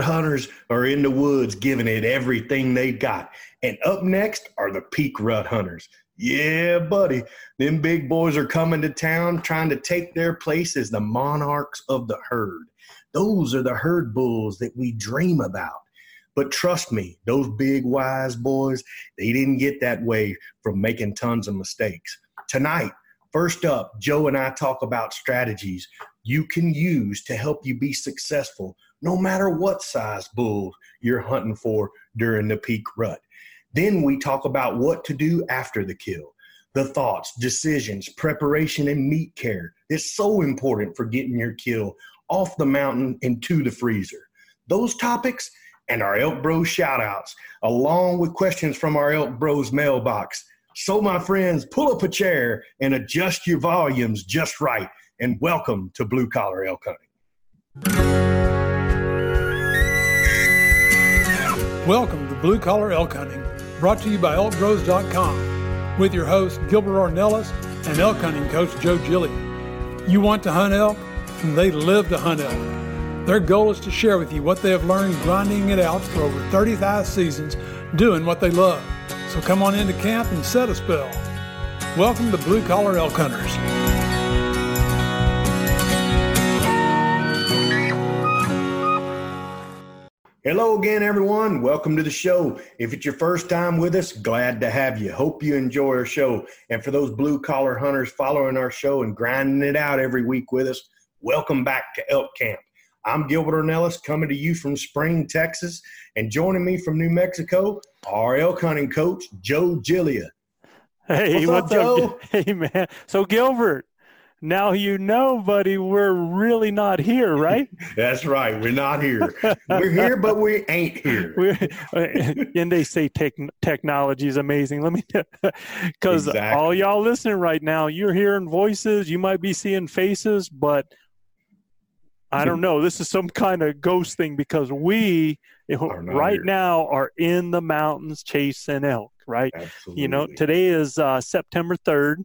Hunters are in the woods giving it everything they got. And up next are the peak rut hunters. Yeah, buddy. Them big boys are coming to town trying to take their place as the monarchs of the herd. Those are the herd bulls that we dream about. But trust me, those big wise boys, they didn't get that way from making tons of mistakes. Tonight, first up, Joe and I talk about strategies you can use to help you be successful no matter what size bull you're hunting for during the peak rut. Then we talk about what to do after the kill. The thoughts, decisions, preparation, and meat care is so important for getting your kill off the mountain into the freezer. Those topics and our Elk Bros shout outs, along with questions from our Elk Bros mailbox. So, my friends, pull up a chair and adjust your volumes just right. And welcome to Blue Collar Elk Hunting. Welcome to Blue Collar Elk Hunting, brought to you by ElkBros.com, with your host Gilbert Ornelas and elk hunting coach Joe Giglia. You want to hunt elk, and they live to hunt elk. Their goal is to share with you what they have learned grinding it out for over 35 seasons, doing what they love. So come on into camp and set a spell. Welcome to Blue Collar Elk Hunters. Hello again, everyone. Welcome to the show. If it's your first time with us, glad to have you. Hope you enjoy our show. And for those blue collar hunters following our show and grinding it out every week with us, welcome back to Elk Camp. I'm Gilbert Ornelas coming to you from Spring, Texas, and joining me from New Mexico, our elk hunting coach, Joe Giglia. Hey, what's, up, Joe? Hey, man. So, Gilbert, now you know, buddy, we're really not here, right? That's right. We're not here. we're here, but we ain't here. and they say tech, technology is amazing. Let me, because exactly. all y'all listening right now, you're hearing voices, you might be seeing faces, but I don't know. This is some kind of ghost thing because we right here. now are in the mountains chasing elk, right? Absolutely. You know, today is uh, September 3rd.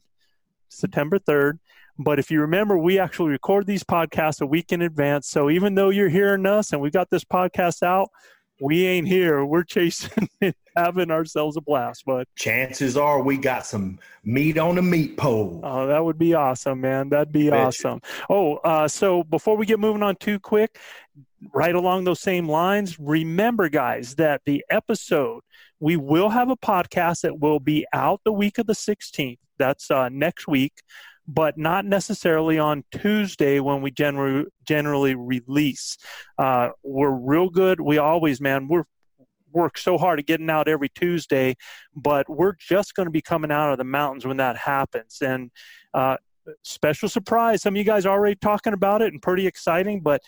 September 3rd. But if you remember, we actually record these podcasts a week in advance. So even though you're hearing us and we got this podcast out, we ain't here. We're chasing and having ourselves a blast. But chances are we got some meat on the meat pole. Oh, that would be awesome, man. That'd be Bet awesome. You. Oh, uh, so before we get moving on too quick, right along those same lines, remember, guys, that the episode we will have a podcast that will be out the week of the 16th. That's uh, next week but not necessarily on Tuesday when we generally generally release. Uh, we're real good. We always, man, we're work so hard at getting out every Tuesday, but we're just going to be coming out of the mountains when that happens. And uh, special surprise, some of you guys are already talking about it and pretty exciting, but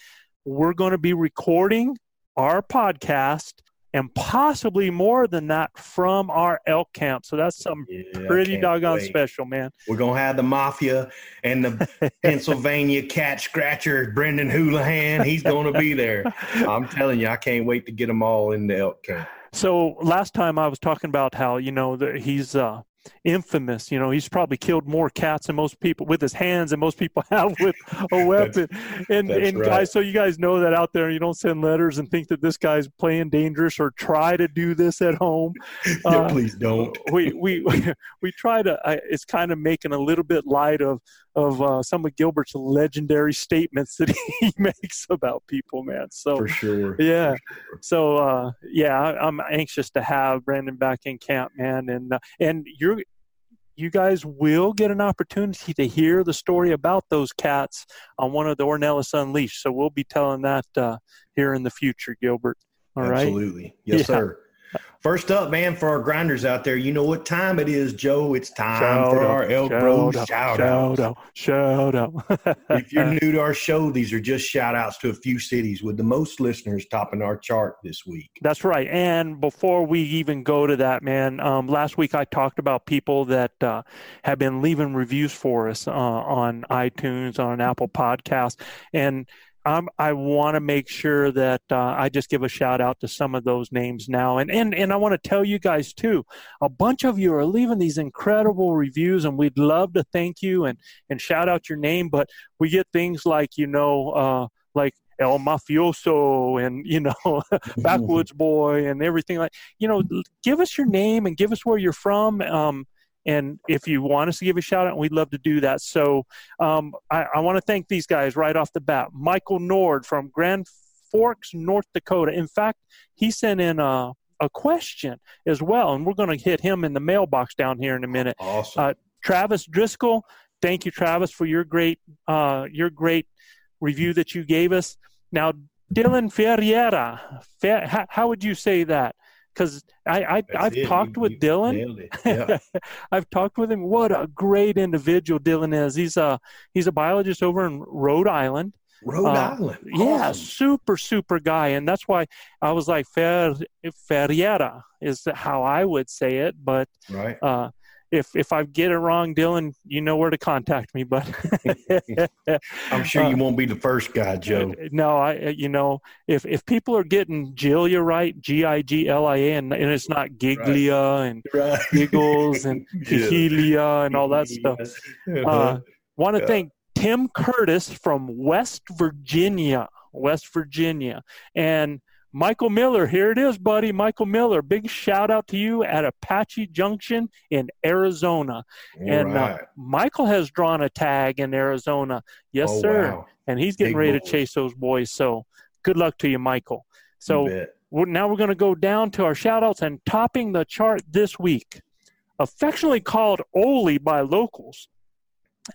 we're going to be recording our podcast and possibly more than that from our elk camp. So that's some Yeah, pretty doggone wait. special, man. We're gonna have the mafia and the Pennsylvania cat scratcher, Brendan Houlihan. He's gonna be there. I'm telling you, I can't wait to get them all in the elk camp. So last time I was talking about how you know that he's uh, infamous. You know, he's probably killed more cats than most people with his hands than most people have with a weapon. and that's and right. guys, so you guys know that out there, you don't send letters and think that this guy's playing dangerous or try to do this at home. yeah, Uh, please don't. we we we try to. I, it's kind of making a little bit light of of uh, some of Gilbert's legendary statements that he makes about people, man. So For sure. yeah. So uh, yeah, I- I'm anxious to have Brandon back in camp, man, and uh, and you're you guys will get an opportunity to hear the story about those cats on one of the Ornelas Unleashed. So we'll be telling that uh, here in the future, Gilbert. All right. Absolutely. Yes, Yeah. sir. First up, man, for our grinders out there, you know what time it is, Joe. It's time Shout for out, our Elk Bros out, shout, shout out. out, shout out. if you're new to our show, these are just shout outs to a few cities with the most listeners topping our chart this week. That's right. And before we even go to that, man, um, last week I talked about people that uh, have been leaving reviews for us uh, on iTunes, on Apple Podcasts, and um, I want to make sure that uh, I just give a shout out to some of those names now, and and and I want to tell you guys too. A bunch of you are leaving these incredible reviews, and we'd love to thank you and and shout out your name. But we get things like you know, uh, like El Mafioso, and you know, backwoods boy and everything like you know give us your name and give us where you're from um, and if you want us to give a shout out we'd love to do that so um, i, I want to thank these guys right off the bat michael nord from grand forks north dakota in fact he sent in a, a question as well and we're going to hit him in the mailbox down here in a minute Awesome. Uh, Travis Driscoll, thank you, Travis, for your great uh, your great review that you gave us. Now, Dylan Ferreira, Fe- how, how would you say that? Because I, I I've it. talked You- with you Dylan. Yeah. I've talked with him. What a great individual Dylan is. He's a he's a biologist over in Rhode Island. Rhode Uh, Island. Yeah, Awesome. super super guy, and that's why I was like Fer, Ferreira is how I would say it, but Right. uh, if if I get it wrong, Dylan, you know where to contact me. But I'm sure uh, you won't be the first guy, Joe. no, I you know if if people are getting Gilia right, G I G L I A, and and it's not Giglia and Right. Giggles and Yeah. And all that stuff. Uh-huh. Uh, Want to Yeah. thank Tim Curtis from West Virginia, West Virginia, and Michael Miller. Here it is, buddy. Michael Miller. Big shout out to you at Apache Junction in Arizona. All and uh. Michael has drawn a tag in Arizona. Yes, Oh, sir. wow. And he's getting Big ready boys. to chase those boys. So good luck to you, Michael. So we're, now we're going to go down to our shout outs and topping the chart this week. Affectionately called Oli by locals,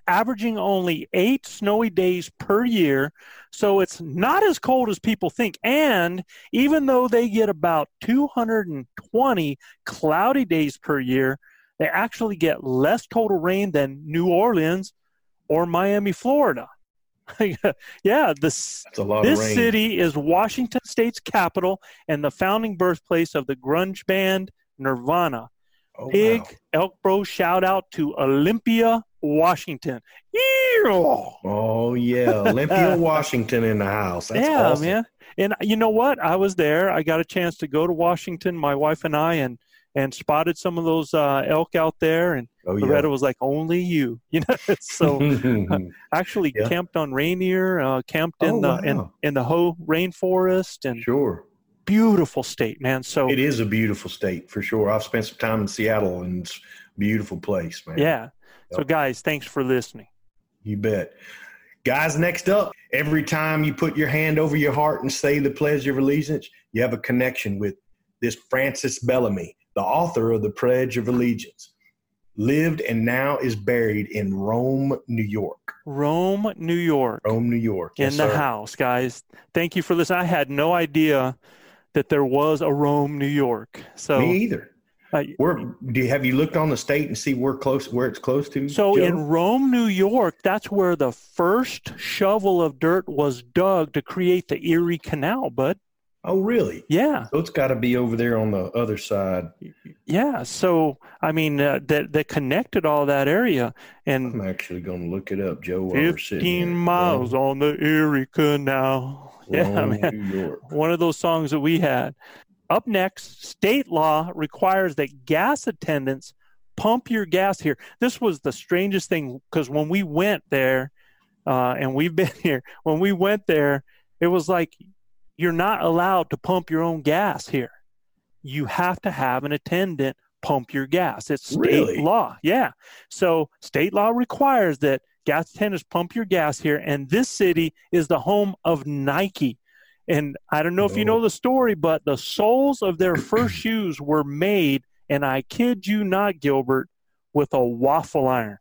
averaging only eight snowy days per year. So it's not as cold as people think. And even though they get about 220 cloudy days per year, they actually get less total rain than New Orleans or Miami, Florida. yeah, this That's a lot this city is Washington State's capital and the founding birthplace of the grunge band Nirvana. Oh, Big wow. Elk Bro shout out to Olympia, Washington. Eeeew! Oh yeah, Olympia, Washington in the house. That's yeah, awesome. man. And you know what? I was there. I got a chance to go to Washington, my wife and I, and and spotted some of those uh, elk out there. And Oh Loretta was like, "Only you," you know. so actually Yeah. camped on Rainier, uh, camped in Oh, the in, wow. in the Hoh rainforest, and sure. Beautiful state, man. So It is a beautiful state for sure. I've spent some time in Seattle and it's a beautiful place, man. yeah. So guys, thanks for listening. You bet. Guys, next up, every time you put your hand over your heart and say the Pledge of Allegiance, you have a connection with this Francis Bellamy, the author of the Pledge of Allegiance. Lived and now is buried in Rome, New York. Rome, New York, Rome, New York. in Yes, the sir. house, guys. Thank you for listening. I had no idea that there was a Rome, New York. So Me either. uh, Where do you, have you looked on the state and see where close where it's close to? So Joe? in Rome, New York, that's where the first shovel of dirt was dug to create the Erie Canal, bud. Oh, really? Yeah. So it's got to be over there on the other side. Yeah. So I mean, uh, that that connected all that area, and I'm actually going to look it up, Joe. while we're sitting fifteen miles on the Erie Canal. Yeah, man. New York. one of those songs that we had. Up next, state law requires that gas attendants pump your gas here. This was the strangest thing because when we went there, uh, and we've been here, when we went there, it was like you're not allowed to pump your own gas here. You have to have an attendant pump your gas. It's state Really? law. Yeah. So state law requires that gas attendants pump your gas here. And this city is the home of Nike. And I don't know if you know the story, but the soles of their first shoes were made, and I kid you not, Gilbert, with a waffle iron.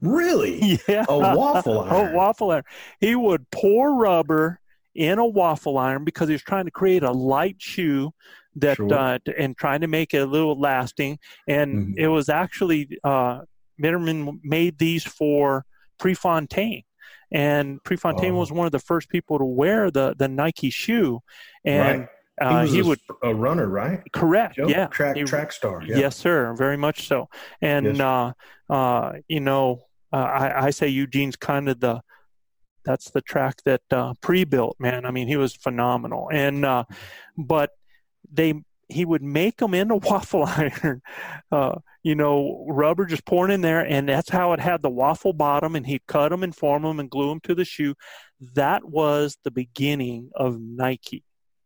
Really? Yeah. A waffle iron. a waffle iron. He would pour rubber in a waffle iron because he was trying to create a light shoe that Sure. uh, and trying to make it a little lasting. And Mhm. it was actually uh, Bowerman made these for Prefontaine. And Prefontaine Oh. was one of the first people to wear the, the Nike shoe. And right. uh, he he, was a, would a runner, right? correct, Joe? yeah, Track He- track star. Yeah. Yes, sir. Very much so. And Yes. uh, uh, you know, uh, I, I say Eugene's kind of the that's the track that uh, pre-built. Man, I mean, he was phenomenal. And uh, but they he would make them into waffle iron. Uh, you know, rubber just pouring in there, and that's how it had the waffle bottom. And he'd cut them and form them and glue them to the shoe. That was the beginning of Nike,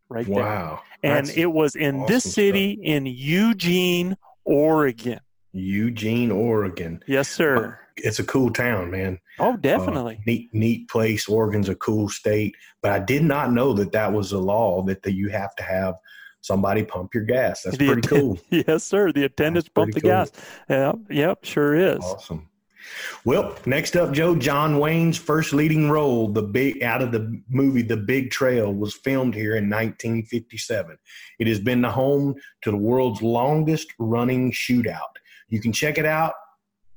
right there Wow. and That's it was in awesome this stuff. city in Eugene, Oregon. Eugene, Oregon. Yes, sir. It's a cool town, man. Oh, Uh, definitely. neat, neat place. Oregon's a cool state, but I did not know that that was a law that, that you have to have somebody pump your gas. That's The pretty cool. yes, sir. The attendants That's pump the cool. gas. Yep, yep, sure is. Awesome. Well, next up, Joe John Wayne's first leading role, the big out of the movie The Big Trail, was filmed here in 1957. It has been the home to the world's longest running shootout. You can check it out.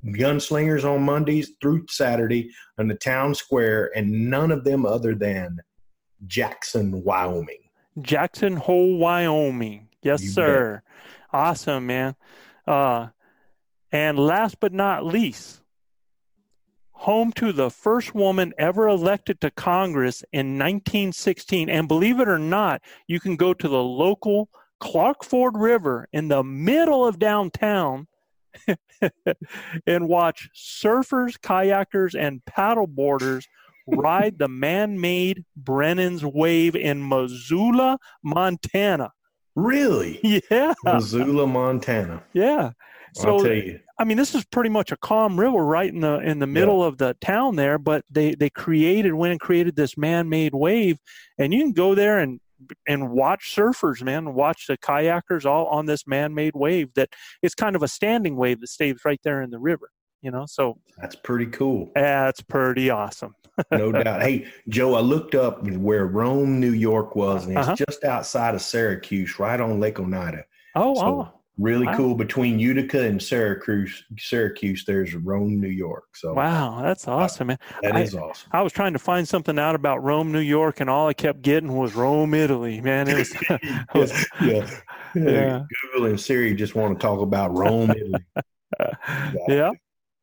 Gunslingers on Mondays through Saturday on the town square, and none of them other than Jackson, Wyoming. Jackson Hole, Wyoming. Yes, You bet. sir. Awesome, man. Uh, and last but not least, home to the first woman ever elected to Congress in 1916. And believe it or not, you can go to the local Clark Fork River in the middle of downtown and watch surfers, kayakers, and paddleboarders ride the man made Brennan's Wave in Missoula, Montana. Really? Yeah. Missoula, Montana. Yeah. I'll tell you. I mean, this is pretty much a calm river right in the in the middle of the town there, but they they created went and created this man-made wave, and you can go there and and watch surfers, man, watch the kayakers all on this man-made wave. That it's kind of a standing wave that stays right there in the river, you know. So That's pretty cool. that's pretty awesome. no doubt. Hey, Joe, I looked up where Rome, New York was, and it's Uh-huh. just outside of Syracuse, right on Lake Oneida. Oh, So, oh, Really Wow. cool. Between Utica and Syracuse, Syracuse, there's Rome, New York. So wow, that's awesome, man. that I- is awesome. I was trying to find something out about Rome, New York, and all I kept getting was Rome, Italy. Man, it was, it was yeah. Yeah. Google and Siri just want to talk about Rome, Italy. yeah.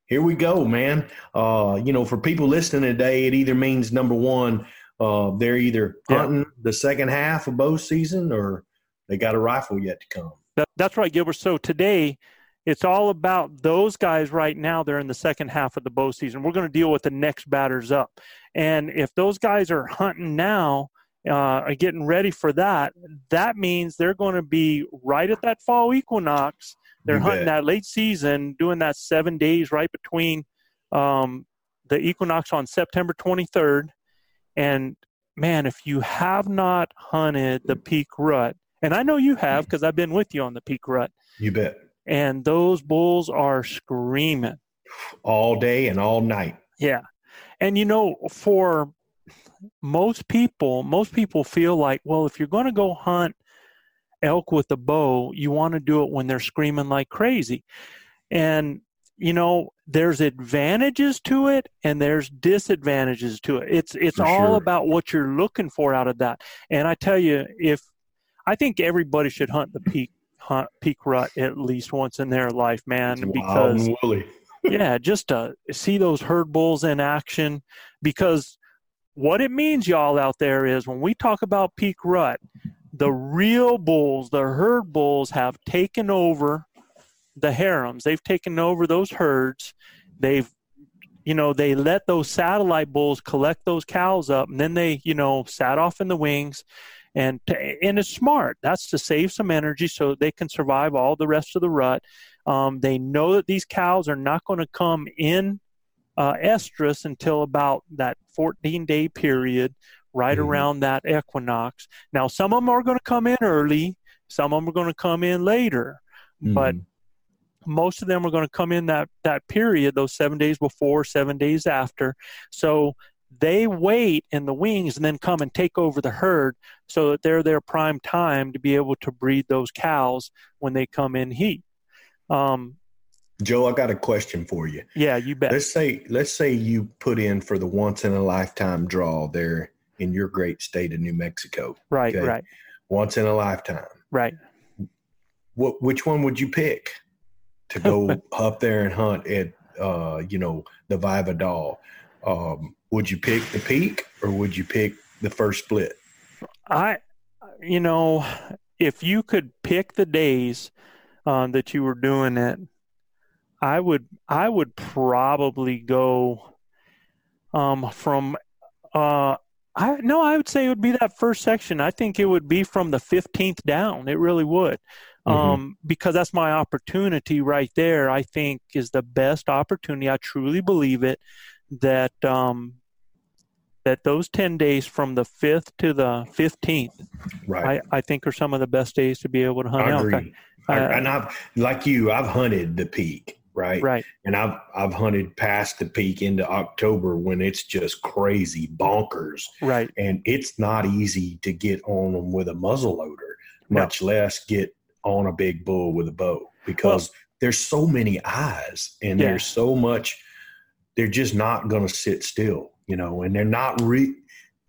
Here we go, man. Uh, you know, for people listening today, it either means number one, uh, they're either Yeah. hunting the second half of bow season or they got a rifle yet to come. That, that's right, Gilbert. So today, it's all about those guys right now. They're in the second half of the bow season. We're going to deal with the next batters up. And if those guys are hunting now, uh, are getting ready for that, that means they're going to be right at that fall equinox. They're You hunting bet. that late season, doing that seven days right between um, the equinox on September 23rd. And man, if you have not hunted the peak rut, and I know you have because I've been with you on the peak rut, You bet. and those bulls are screaming. All day and all night. Yeah. And you know, for most people, most people feel like, well, if you're going to go hunt elk with a bow, you want to do it when they're screaming like crazy. And you know, there's advantages to it and there's disadvantages to it. It's it's For all sure. about what you're looking for out of that. And I tell you, if I think everybody should hunt the peak hunt peak rut at least once in their life, man. It's because wild and woolly. yeah, just to see those herd bulls in action. Because what it means, y'all out there, is when we talk about peak rut, the real bulls, the herd bulls, have taken over the harems. They've taken over those herds. They've you know, they let those satellite bulls collect those cows up, and then they, you know, sat off in the wings, and and it's smart. That's to save some energy so they can survive all the rest of the rut. Um, they know that these cows are not going to come in uh, estrus until about that 14 day period, right mm-hmm. around that equinox. Now, some of them are going to come in early, some of them are going to come in later, mm-hmm. but most of them are going to come in that that period those seven days before seven days after so they wait in the wings and then come and take over the herd so that they're their prime time to be able to breed those cows when they come in heat um, joe i got a question for you yeah you bet let's say let's say you put in for the once in a lifetime draw there in your great state of new mexico right okay? right once in a lifetime right what which one would you pick to go up there and hunt at uh, you know the Valle Vidal. Um, would you pick the peak or would you pick the first split? I, you know, if you could pick the days um, that you were doing it, I would I would probably go um, from uh, I no, I would say it would be that first section. I think it would be from the 15th down. It really would mm-hmm. um, because that's my opportunity right there. I think is the best opportunity. I truly believe it that um, that those ten days from the fifth to the fifteenth, right? I, I, think are some of the best days to be able to hunt I elk. Agree. Uh, and I've like you, I've hunted the peak right? Right. And I've I've hunted past the peak into October when it's just crazy bonkers. Right. And it's not easy to get on them with a muzzle loader, much no. less get on a big bull with a bow because well, there's so many eyes and yeah. there's so much they're just not going to sit still you know and they're not re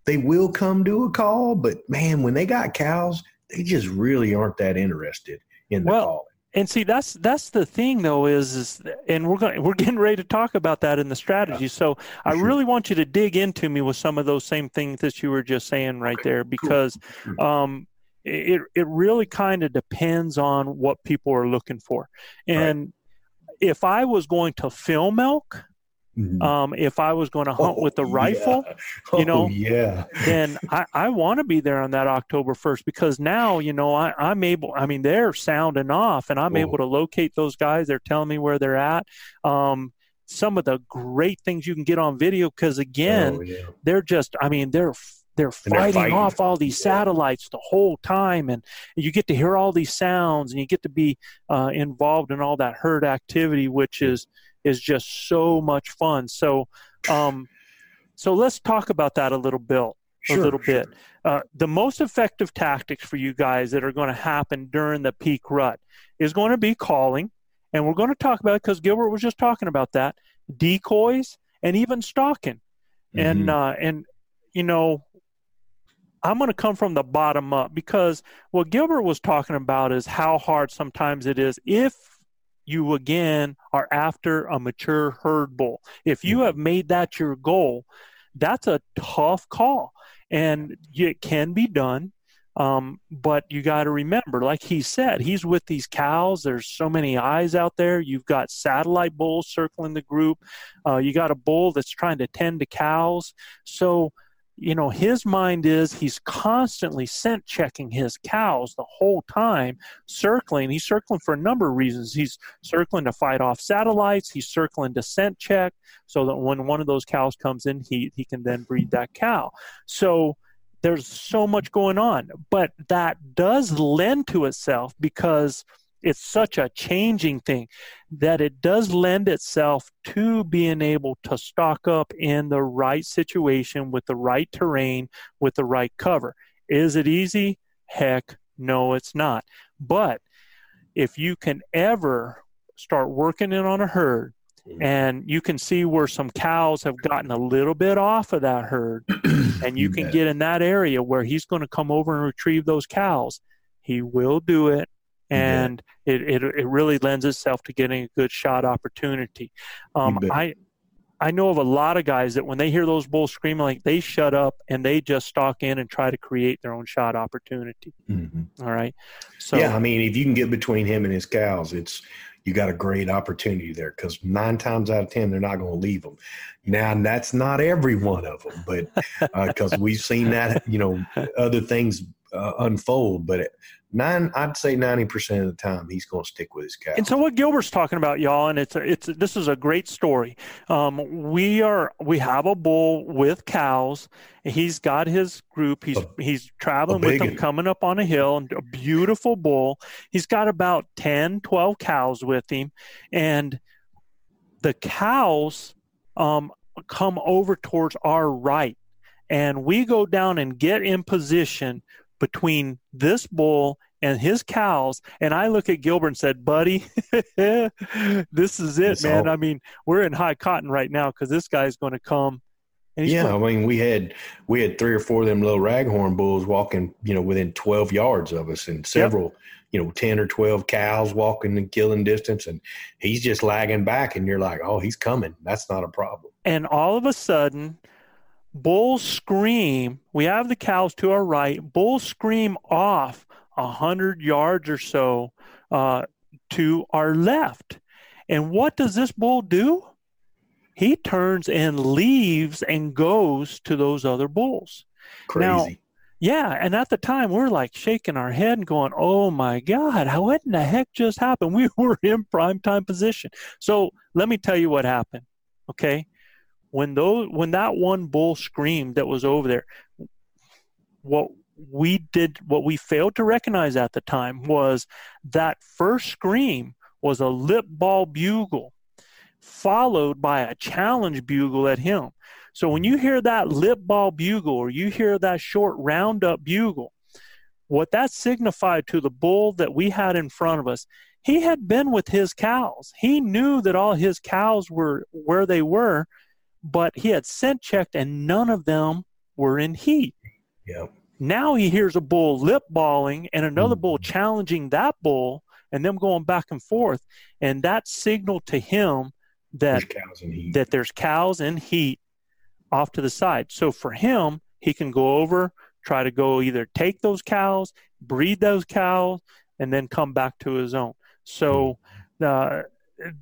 they will come to a call but man when they got cows they just really aren't that interested in the well, call and see that's that's the thing though is, is and we're going we're getting ready to talk about that in the strategy so i sure. really want you to dig into me with some of those same things that you were just saying right okay. there because um it it really kind of depends on what people are looking for. And right. if I was going to film elk, mm-hmm. Um, if I was going to hunt oh, with the rifle, yeah. oh, you know, yeah, then I, I want to be there on that October first because now you know I, I'm able. I mean, they're sounding off, and I'm oh. able to locate those guys. They're telling me where they're at. Um, some of the great things you can get on video because again, oh, yeah. they're just. I mean, they're they're fighting, they're fighting, off all these satellites the whole time and you get to hear all these sounds and you get to be uh, involved in all that herd activity which is is just so much fun so um, so let's talk about that a little bit sure, a little sure. bit uh, the most effective tactics for you guys that are going to happen during the peak rut is going to be calling and we're going to talk about it because gilbert was just talking about that decoys and even stalking mm-hmm. and uh, and you know I'm going to come from the bottom up because what Gilbert was talking about is how hard sometimes it is if you again are after a mature herd bull. If you mm-hmm. have made that your goal, that's a tough call and it can be done. Um, but you got to remember, like he said, he's with these cows. There's so many eyes out there. You've got satellite bulls circling the group. Uh, you got a bull that's trying to tend to cows. So you know his mind is he's constantly scent checking his cows the whole time circling. He's circling for a number of reasons. He's circling to fight off satellites. He's circling to scent check so that when one of those cows comes in heat he can then breed that cow. So there's so much going on but that does lend to itself because it's such a changing thing that it does lend itself to being able to stock up in the right situation with the right terrain with the right cover. Is it easy? Heck, no, it's not. But if you can ever start working in on a herd mm-hmm. and you can see where some cows have gotten a little bit off of that herd and you can get in that area where he's going to come over and retrieve those cows he will do it and it, it it really lends itself to getting a good shot opportunity. Um, I I know of a lot of guys that when they hear those bulls screaming, like they shut up and they just stalk in and try to create their own shot opportunity. Mm-hmm. All right. So yeah, I mean, if you can get between him and his cows, it's you got a great opportunity there because nine times out of ten they're not going to leave them. Now that's not every one of them, but because uh, we've seen that, you know, other things uh, unfold. But nine, I'd say ninety percent of the time, he's going to stick with his cow. And so, what Gilbert's talking about, y'all, and it's a, it's this is a great story. Um, we are we have a bull with cows. He's got his group. He's a, he's traveling with them, coming up on a hill, and a beautiful bull. He's got about 10, 12 cows with him, and the cows um, come over towards our right, and we go down and get in position between this bull and his cows. And I look at Gilbert and said, buddy, this is it, man. All... I mean, we're in high cotton right now because this guy's going to come. yeah, going... I mean, we had we had three or four of them little raghorn bulls walking, you know, within twelve yards of us, and several, yep. you know, ten or twelve cows walking and killing distance, and he's just lagging back, and you're like, oh, he's coming. That's not a problem. And all of a sudden, bulls scream. We have the cows to our right. Bulls scream off a hundred yards or so uh, to our left. And what does this bull do? He turns and leaves and goes to those other bulls. Crazy. Now, yeah, and at the time we're like shaking our head and going, "Oh my God, how what in the heck just happened?" We were in prime time position. So let me tell you what happened. Okay, when those when that one bull screamed that was over there, what we did what we failed to recognize at the time was that first scream was a lip ball bugle followed by a challenge bugle at him. So when you hear that lip ball bugle or you hear that short roundup bugle what that signified to the bull that we had in front of us he had been with his cows. He knew that all his cows were where they were but he had scent checked and none of them were in heat. Yep now he hears a bull lip balling and another bull mm-hmm. challenging that bull and them going back and forth. And that signaled to him that there's that there's cows in heat off to the side. So for him, he can go over, try to go either take those cows, breed those cows, and then come back to his own. So mm-hmm. uh,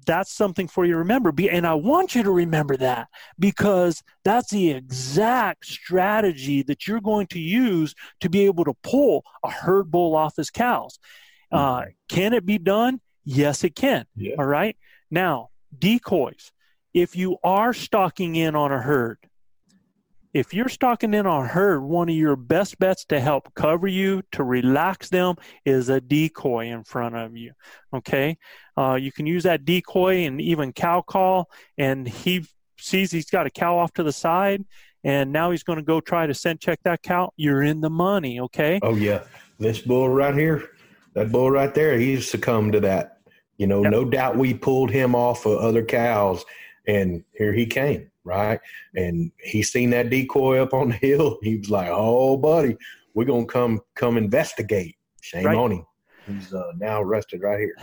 that's something for you to remember. And I want you to remember that because that's the exact strategy that you're going to use to be able to pull a herd bull off his cows. Uh, mm-hmm. can it be done? Yes, it can. Yeah. All right. Now, decoys. If you are stalking in on a herd, if you're stalking in on a herd, one of your best bets to help cover you, to relax them, is a decoy in front of you. Okay, uh, you can use that decoy and even cow call, and he sees he's got a cow off to the side, and now he's going to go try to scent check that cow. You're in the money. Okay. Oh yeah, this bull right here, that bull right there, he's succumbed to that. You know, yep. no doubt we pulled him off of other cows, and here he came right? And he seen that decoy up on the hill. He was like, "Oh, buddy, we're gonna come come investigate." Shame right. on him. He's uh, now arrested right here.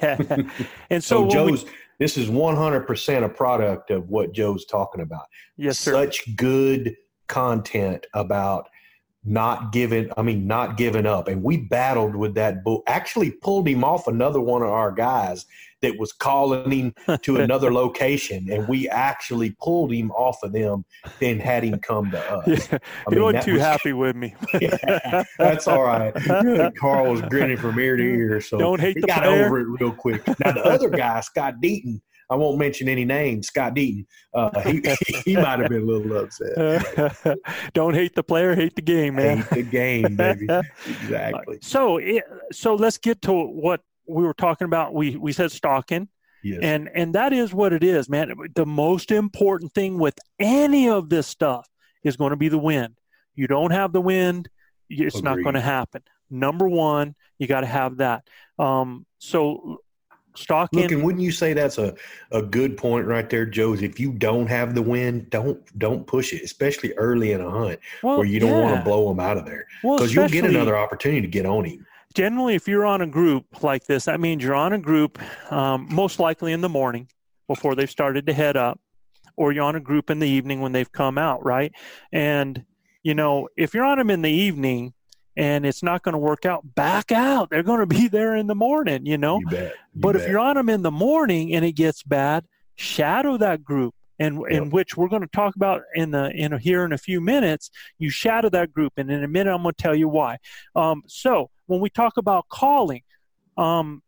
and so, so Joe's. We, this is 100% a product of what Joe's talking about. Yes, sir. Such good content about not giving i mean not giving up and we battled with that bull actually pulled him off another one of our guys that was calling him to another location and we actually pulled him off of them and had him come to us yeah, I mean, he wasn't too was, happy with me yeah, that's all right carl was grinning from ear to ear so don't hate he the got player. over it real quick now the other guy scott deaton I won't mention any names. Scott Deaton, uh, he, he might have been a little upset. Don't hate the player, hate the game, man. Hate the game, baby. exactly. So, so let's get to what we were talking about. We we said stalking. Yes. And and that is what it is, man. The most important thing with any of this stuff is going to be the wind. You don't have the wind, it's Agreed. not going to happen. Number one, you got to have that. Um, so stalking. Look, and wouldn't you say that's a, a good point right there, Joe's? If you don't have the wind, don't don't push it, especially early in a hunt well, where you don't yeah. want to blow them out of there because well, you'll get another opportunity to get on him. Generally, if you're on a group like this, that means you're on a group, um, most likely in the morning before they've started to head up, or you're on a group in the evening when they've come out, right? And, you know, if you're on them in the evening and it's not going to work out, back out. They're going to be there in the morning, you know? You bet. You but bet. if you're on them in the morning and it gets bad, shadow that group. And Yep. in which we're going to talk about in the in a, here in a few minutes, you shadow that group, and in a minute I'm going to tell you why. Um, so when we talk about calling, um,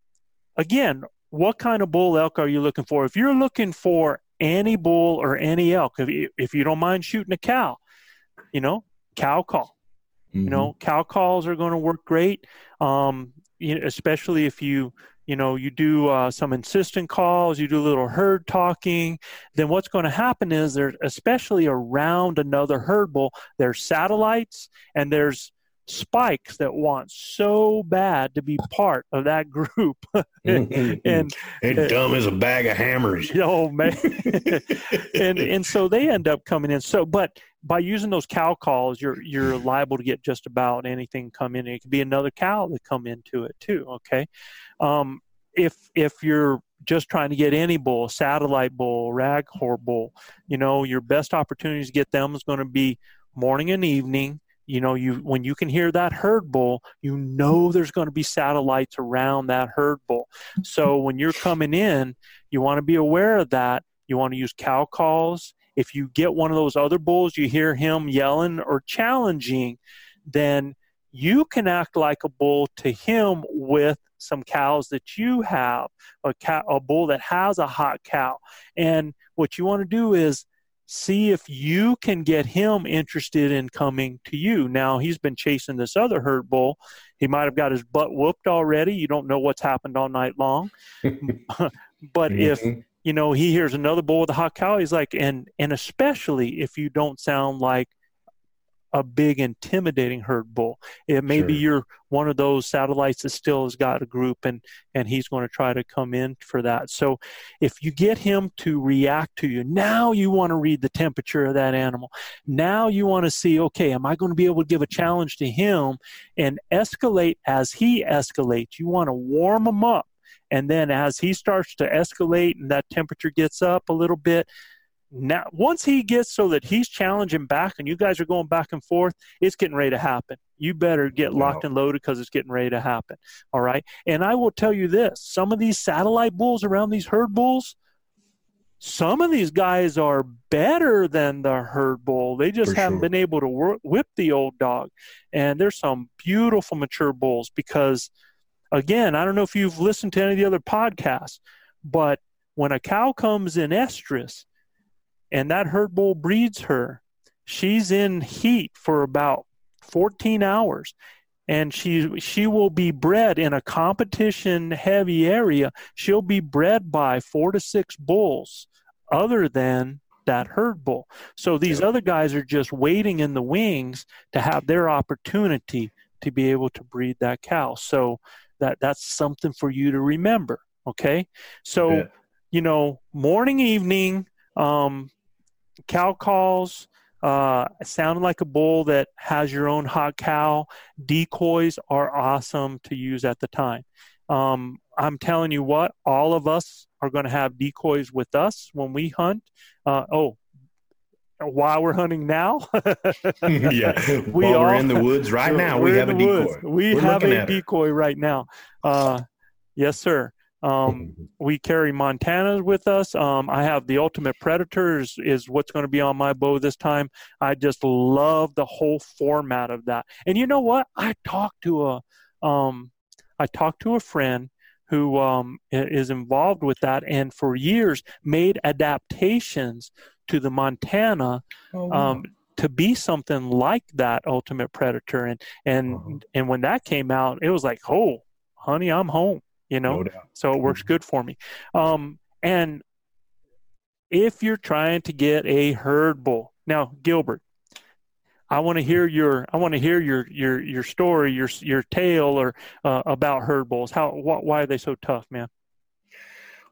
again, what kind of bull elk are you looking for? If you're looking for any bull or any elk, if you, if you don't mind shooting a cow, you know, cow call. Mhm. You know, cow calls are going to work great, um, especially if you you know you do uh, some insistent calls, you do a little herd talking. Then what's going to happen is there's especially around another herd bull, there's satellites and there's spikes that want so bad to be part of that group. And and dumb as a bag of hammers. oh man. And and so they end up coming in. So but by using those cow calls you're you're liable to get just about anything come in. It could be another cow that come into it too okay? Um if if you're just trying to get any bull satellite bull raghorn bull you know your best opportunities to get them is going to be morning and evening you know you when you can hear that herd bull you know there's going to be satellites around that herd bull. So when you're coming in you want to be aware of that. You want to use cow calls. If you get one of those other bulls you hear him yelling or challenging then you can act like a bull to him with some cows that you have a cow, a bull that has a hot cow. And what you want to do is see if you can get him interested in coming to you. Now, he's been chasing this other herd bull. He might have got his butt whooped already. You don't know what's happened all night long. but if Mhm. you know he hears another bull with a hot cow, he's like, and and especially if you don't sound like a big intimidating herd bull. It maybe Sure. you're one of those satellites that still has got a group and and he's going to try to come in for that. So if you get him to react to you, now you want to read the temperature of that animal. Now you want to see, okay, am I going to be able to give a challenge to him and escalate as he escalates? You want to warm him up. And then as he starts to escalate and that temperature gets up a little bit, now once he gets so that he's challenging back and you guys are going back and forth it's getting ready to happen. You better get locked and loaded because it's getting ready to happen. All right? And i will tell you this some of these satellite bulls around these herd bulls some of these guys are better than the herd bull. They just For haven't sure. been able to wor- whip the old dog. And there's some beautiful mature bulls because again i don't know if you've listened to any of the other podcasts but when a cow comes in estrus and that herd bull breeds her, she's in heat for about 14 hours and she she will be bred in a competition heavy area. She'll be bred by 4 to 6 bulls other than that herd bull. So these other guys are just waiting in the wings to have their opportunity to be able to breed that cow. So that that's something for you to remember okay? So Bet. you know morning evening um, cow calls uh, sounding like a bull that has your own hot cow decoys are awesome to use at the time um, i'm telling you what all of us are going to have decoys with us when we hunt uh, oh while we're hunting now yeah. We While we're in the woods right now, we have a decoy. woods. We We're have a decoy right now. Uh, yes, sir. Um, we carry Montanas with us. Um, I have the Ultimate Predators is, what's going to be on my bow this time. I just love the whole format of that. And you know what? I talked to a, um, I talked to a friend who um, is involved with that, and for years made adaptations to the Montana Oh, wow. um, to be something like that ultimate predator and and Uh-huh. and when that came out it was like oh honey i'm home you know? No so it works Mm-hmm. good for me. Um, and if you're trying to get a herd bull now gilbert i want to hear your i want to hear your your your story your your tale or uh, about herd bulls. How wh- why are they so tough man?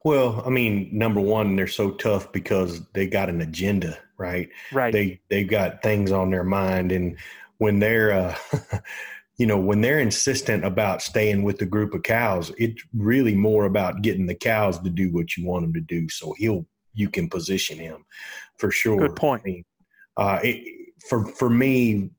Well, I mean, number one, they're so tough because they got an agenda, right? right. They they've got things on their mind, and when they're uh, you know, when they're insistent about staying with the group of cows, it's really more about getting the cows to do what you want them to do. So he'll, you can position him for sure. Good point. I mean, uh, it, for for me,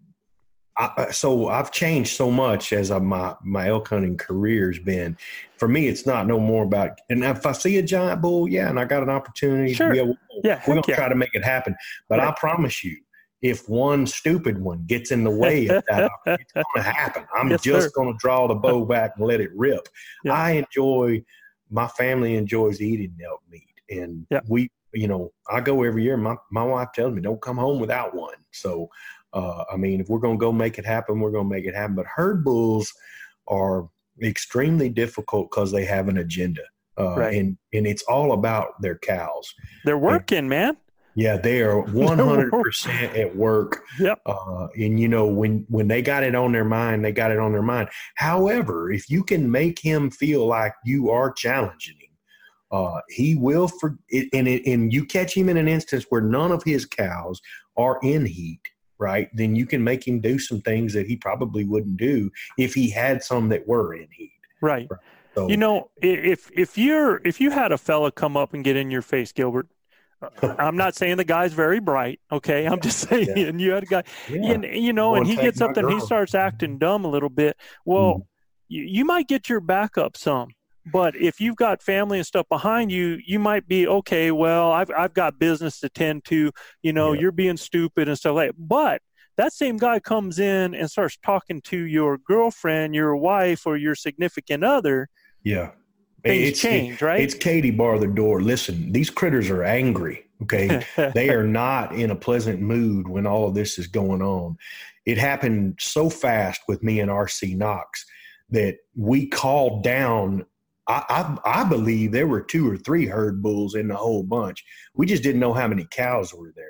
I, so I've changed so much as I, my my elk hunting career's been. For me, it's not no more about. And if I see a giant bull, yeah, and I got an opportunity, Sure. yeah, we'll, Yeah, we're gonna yeah. try to make it happen. But I promise you, if one stupid one gets in the way of that, it's gonna happen. I'm Yes, just gonna draw the bow back and let it rip. Yeah. I enjoy. My family enjoys eating elk meat, and Yeah. we, you know, I go every year. My my wife tells me don't come home without one. So, uh, I mean, if we're gonna go make it happen, we're gonna make it happen. But herd bulls are extremely difficult because they have an agenda, uh, Right. and and it's all about their cows. They're working, man. Yeah, they are one hundred percent at work. Yep. Uh, and you know when when they got it on their mind, they got it on their mind. However, if you can make him feel like you are challenging him, uh, he will for and it, and you catch him in an instance where none of his cows are in heat, right? Then you can make him do some things that he probably wouldn't do if he had some that were in heat. Right. So You know, if if you're if you had a fella come up and get in your face, Gilbert. I'm not saying the guy's very bright. Okay, I'm just saying Yeah. you had a guy, yeah. and you know, and he gets up and he starts acting dumb a little bit. Well, Mhm. you, you might get your back up some, but if you've got family and stuff behind you, you might be okay. Well, I've I've got business to tend to. You know, Yeah. you're being stupid and stuff like. That. But that same guy comes in and starts talking to your girlfriend, your wife, or your significant other. yeah. Things It's- change, right? It's Katie bar the door. Listen, these critters are angry. Okay. they are not in a pleasant mood when all of this is going on. It happened so fast with me and RC Knox that we called down. I, I, I believe there were two or three herd bulls in the whole bunch. We just didn't know how many cows were there.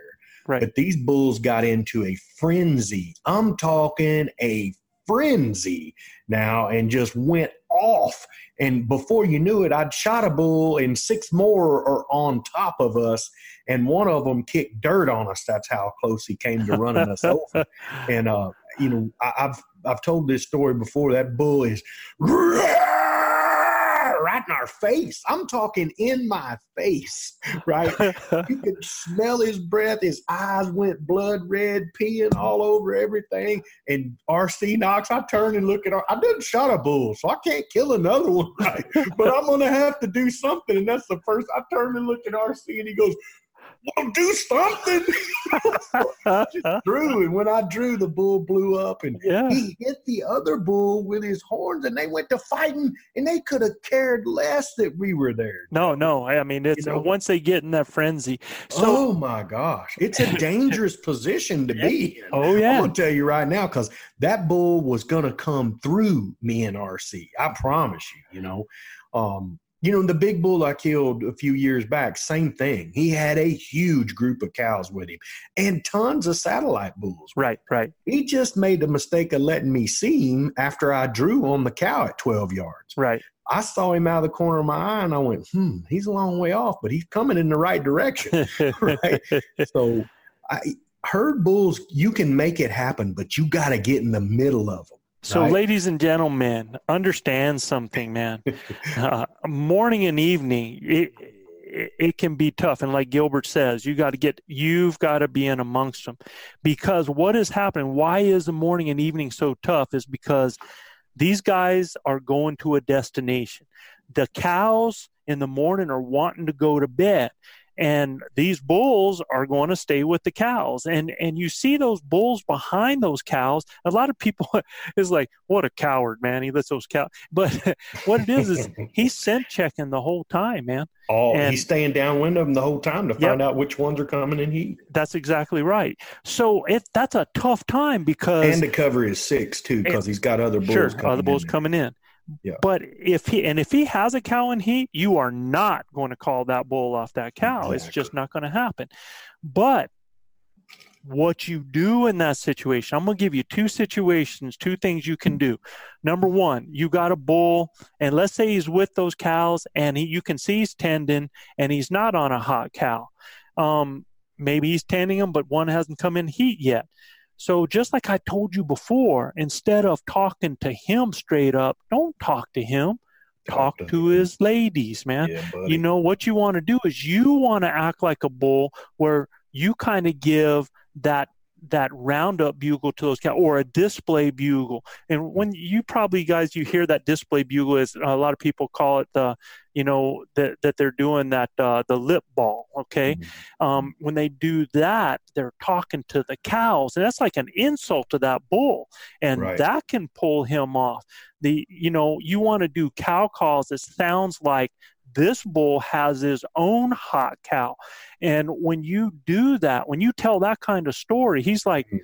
Right. But these bulls got into a frenzy. I'm talking a frenzy now and just went off. And before you knew it, I'd shot a bull and six more are on top of us. And one of them kicked dirt on us. That's how close he came to running us over. And, uh, you know, I, I've, I've told this story before. That bull is in our face. I'm talking in my face, right? you could smell his breath. His eyes went blood red, peeing all over everything. And RC Knox, I turn and look at her. I didn't shot a bull, so I can't kill another one, right? but I'm gonna have to do something. And that's the first. I turn and look at RC, and he goes, "Well, do something." Drew, and when I drew, the bull blew up, and yeah. he hit the other bull with his horns, and they went to fighting, and they could have cared less that we were there. No, no. I mean, it's know? once they get in that frenzy. So, oh my gosh, it's a dangerous position to be in. oh yeah, I'm gonna tell you right now because that bull was gonna come through me and RC. I promise you. You know, um, you know the big bull I killed a few years back. Same thing. He had a huge group of cows with him and tons of satellite bulls. right, right. He just made the mistake of letting me see him after I drew on the cow at 12 yards. Right. I saw him out of the corner of my eye and I went, hmm, he's a long way off, but he's coming in the right direction. Right. so I, herd bulls, you can make it happen, but you got to get in the middle of them. So, Right. ladies and gentlemen, understand something, man. Uh, morning and evening, it, it, it can be tough, and like Gilbert says, you got to get, you've got to be in amongst them, because what is happening? Why is the morning and evening so tough? Is because these guys are going to a destination. The cows in the morning are wanting to go to bed. And these bulls are going to stay with the cows, and and you see those bulls behind those cows. A lot of people is like, "What a coward, man! He lets those cows." But what it is is he's scent checking the whole time, man. Oh, And- he's staying downwind of them the whole time to Yep. find out which ones are coming in heat. That's exactly right. So it that's a tough time because And the cover is six, too, because he's got other bulls sure coming other bulls in coming in. Yeah. But if he and if he has a cow in heat, you are not going to call that bull off that cow. It's just not going to happen. But what you do in that situation, I'm going to give you two situations, two things you can do. Number one, you got a bull, and let's say he's with those cows, and he, you can see he's tending, and he's not on a hot cow. Um, maybe he's tending them, but one hasn't come in heat yet. So just like I told you before, instead of talking to him straight up, don't talk to him. Talk, talk to, to his ladies, man. Yeah, you know what you want to do is you want to act like a bull where you kind of give that that roundup bugle to those cows or a display bugle and when you probably guys you hear that display bugle is a lot of people call it the you know that, that they're doing that uh, the lip ball okay mm-hmm. um, when they do that they're talking to the cows and that's like an insult to that bull and right. that can pull him off the you know you want to do cow calls that sounds like this bull has his own hot cow. And when you do that, when you tell that kind of story, he's like, mm-hmm.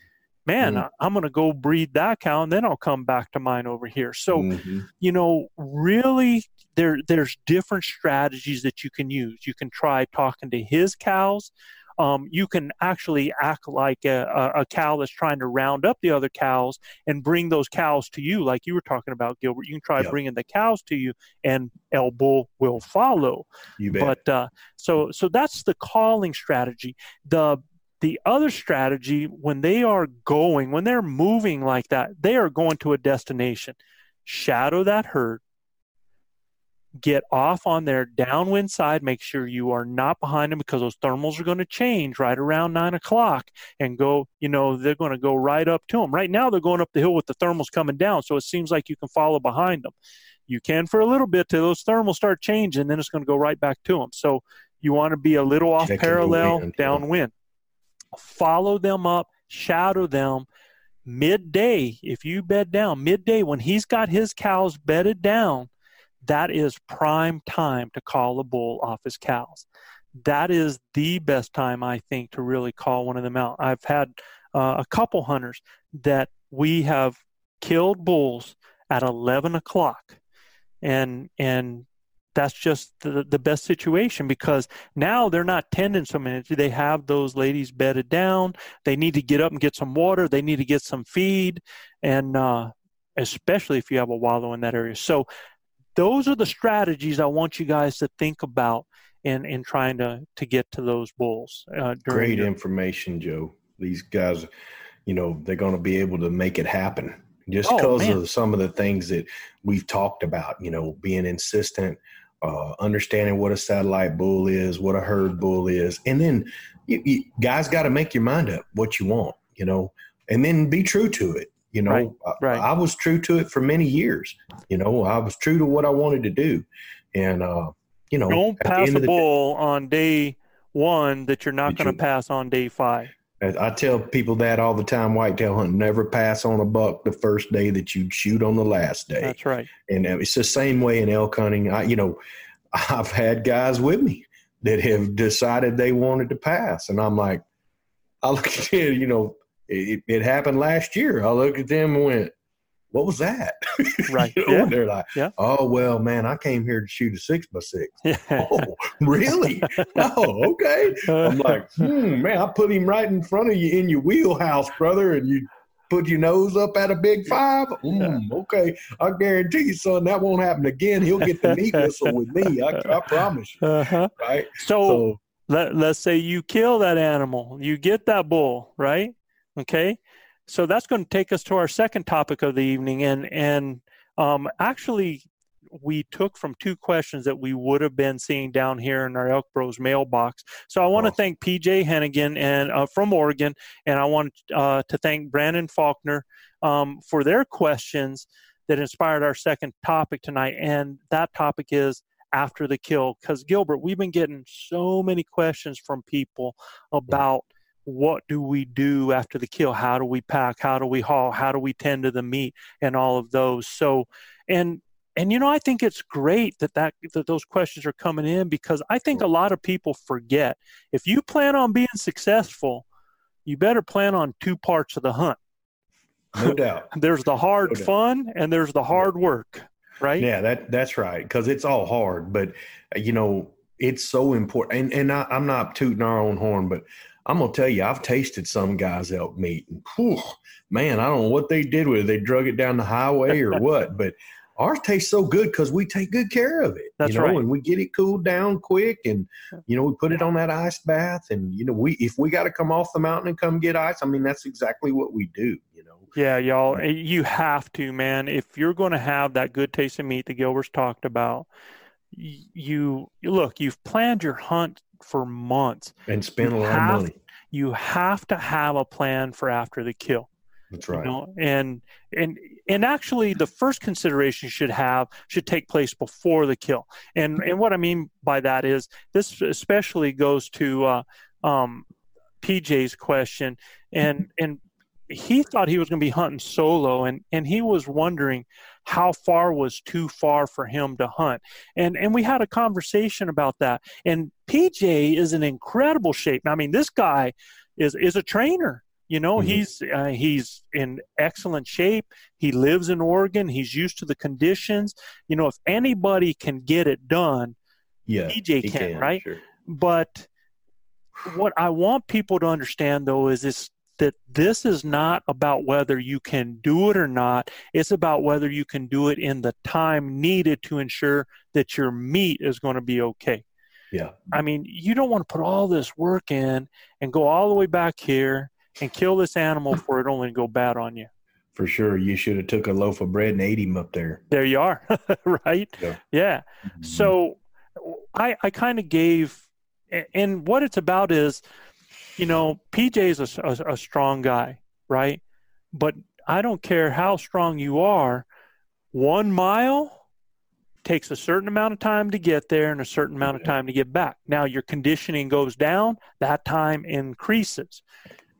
man, mm-hmm. I'm going to go breed that cow and then I'll come back to mine over here. So, mm-hmm. you know, really there there's different strategies that you can use. You can try talking to his cows um, you can actually act like a, a, cow that's trying to round up the other cows and bring those cows to you, like you were talking about, Gilbert. You can try yep. bringing the cows to you, and El Bull will follow. You bet. But uh, so so that's the calling strategy. The the other strategy, when they are going, when they're moving like that, they are going to a destination. Shadow that herd, get off on their downwind side. Make sure you are not behind them because those thermals are going to change right around nine o'clock and go, you know, they're going to go right up to them. Right now, they're going up the hill with the thermals coming down. So it seems like you can follow behind them. You can for a little bit till those thermals start changing, then it's going to go right back to them. So you want to be a little off Check parallel downwind. Follow them up, shadow them midday. If you bed down midday when he's got his cows bedded down, that is prime time to call a bull off his cows. That is the best time, I think, to really call one of them out. I've had uh, a couple hunters that we have killed bulls at 11 o'clock. And, and that's just the, the best situation because now they're not tending so many. They have those ladies bedded down. They need to get up and get some water. They need to get some feed, and uh, especially if you have a wallow in that area. So those are the strategies I want you guys to think about in in trying to to get to those bulls. Uh, Great your- information, Joe. These guys, you know, they're going to be able to make it happen just oh, because man. of some of the things that we've talked about. You know, being insistent, uh, understanding what a satellite bull is, what a herd bull is, and then you, you guys got to make your mind up what you want. You know, and then be true to it. You know, right, right. I, I, was true to it for many years. You know, I was true to what I wanted to do, and uh, you know, don't pass a bull day, on day one that you're not going to pass on day five. I tell people that all the time. Whitetail hunt never pass on a buck the first day that you shoot on the last day. That's right. And uh, it's the same way in elk hunting. I, you know, I've had guys with me that have decided they wanted to pass, and I'm like, I look at it, you know, it, it happened last year. I looked at them and went, what was that? Right. you know, yeah. They're like, yeah. oh, well, man, I came here to shoot a six by six. Yeah. Oh, really? oh, okay. I'm like, hmm, man, I put him right in front of you in your wheelhouse, brother, and you put your nose up at a big five. Mm, okay. I guarantee you, son, that won't happen again. He'll get the meat whistle with me. I, I promise you. Uh-huh. Right. So, so let, let's say you kill that animal, you get that bull, right? Okay, so that's going to take us to our second topic of the evening, and and um, actually we took from two questions that we would have been seeing down here in our Elk Bros mailbox. So I want to thank PJ Hennigan and uh, from Oregon, and I want uh, to thank Brandon Faulkner um, for their questions that inspired our second topic tonight. And that topic is after the kill. Because Gilbert, we've been getting so many questions from people about what do we do after the kill? How do we pack? How do we haul? How do we tend to the meat and all of those? So and and you know i think it's great that that that those questions are coming in because i think a lot of people forget. If you plan on being successful you better plan on two parts of the hunt. No doubt. There's the hard no fun and there's the hard work right? Yeah that that's right because it's all hard but you know it's so important and, and I, i'm not tooting our own horn but I'm gonna tell you, I've tasted some guys' elk meat, and whew, man, I don't know what they did with it. They drug it down the highway or what, but ours tastes so good because we take good care of it. That's you know, right. and we get it cooled down quick, and you know we put it on that ice bath, and you know we if we got to come off the mountain and come get ice, I mean that's exactly what we do. You know. Yeah, y'all, eh, you have to, man. If you're going to have that good taste of meat that Gilbert's talked about, you, you look. You've planned your hunt for months. And spend a lot have- of money. You have to have a plan for after the kill. That's you right. know and and and actually the first consideration should have should take place before the kill and and what i mean by that is this especially goes to uh, um, pj's question and and he thought he was going to be hunting solo and and he was wondering how far was too far for him to hunt and and we had a conversation about that and pj is in incredible shape i mean this guy is is a trainer you know, Mhm. he's uh, he's in excellent shape. He lives in Oregon. He's used to the conditions. You know, if anybody can get it done, Yeah. PJ he can, right? Sure. But what I want people to understand though is this that this is not about whether you can do it or not. It's about whether you can do it in the time needed to ensure that your meat is going to be okay. Yeah. I mean, you don't want to put all this work in and go all the way back here and kill this animal for it only to go bad on you. For sure. You should have took a loaf of bread and ate him up there. There you are, right? Yeah. Yeah. Mm-hmm. So I I kind of gave, and what it's about is, you know, PJ is a strong guy, right? But I don't care how strong you are, one mile takes a certain amount of time to get there and a certain amount of time to get back. Now your conditioning goes down, that time increases.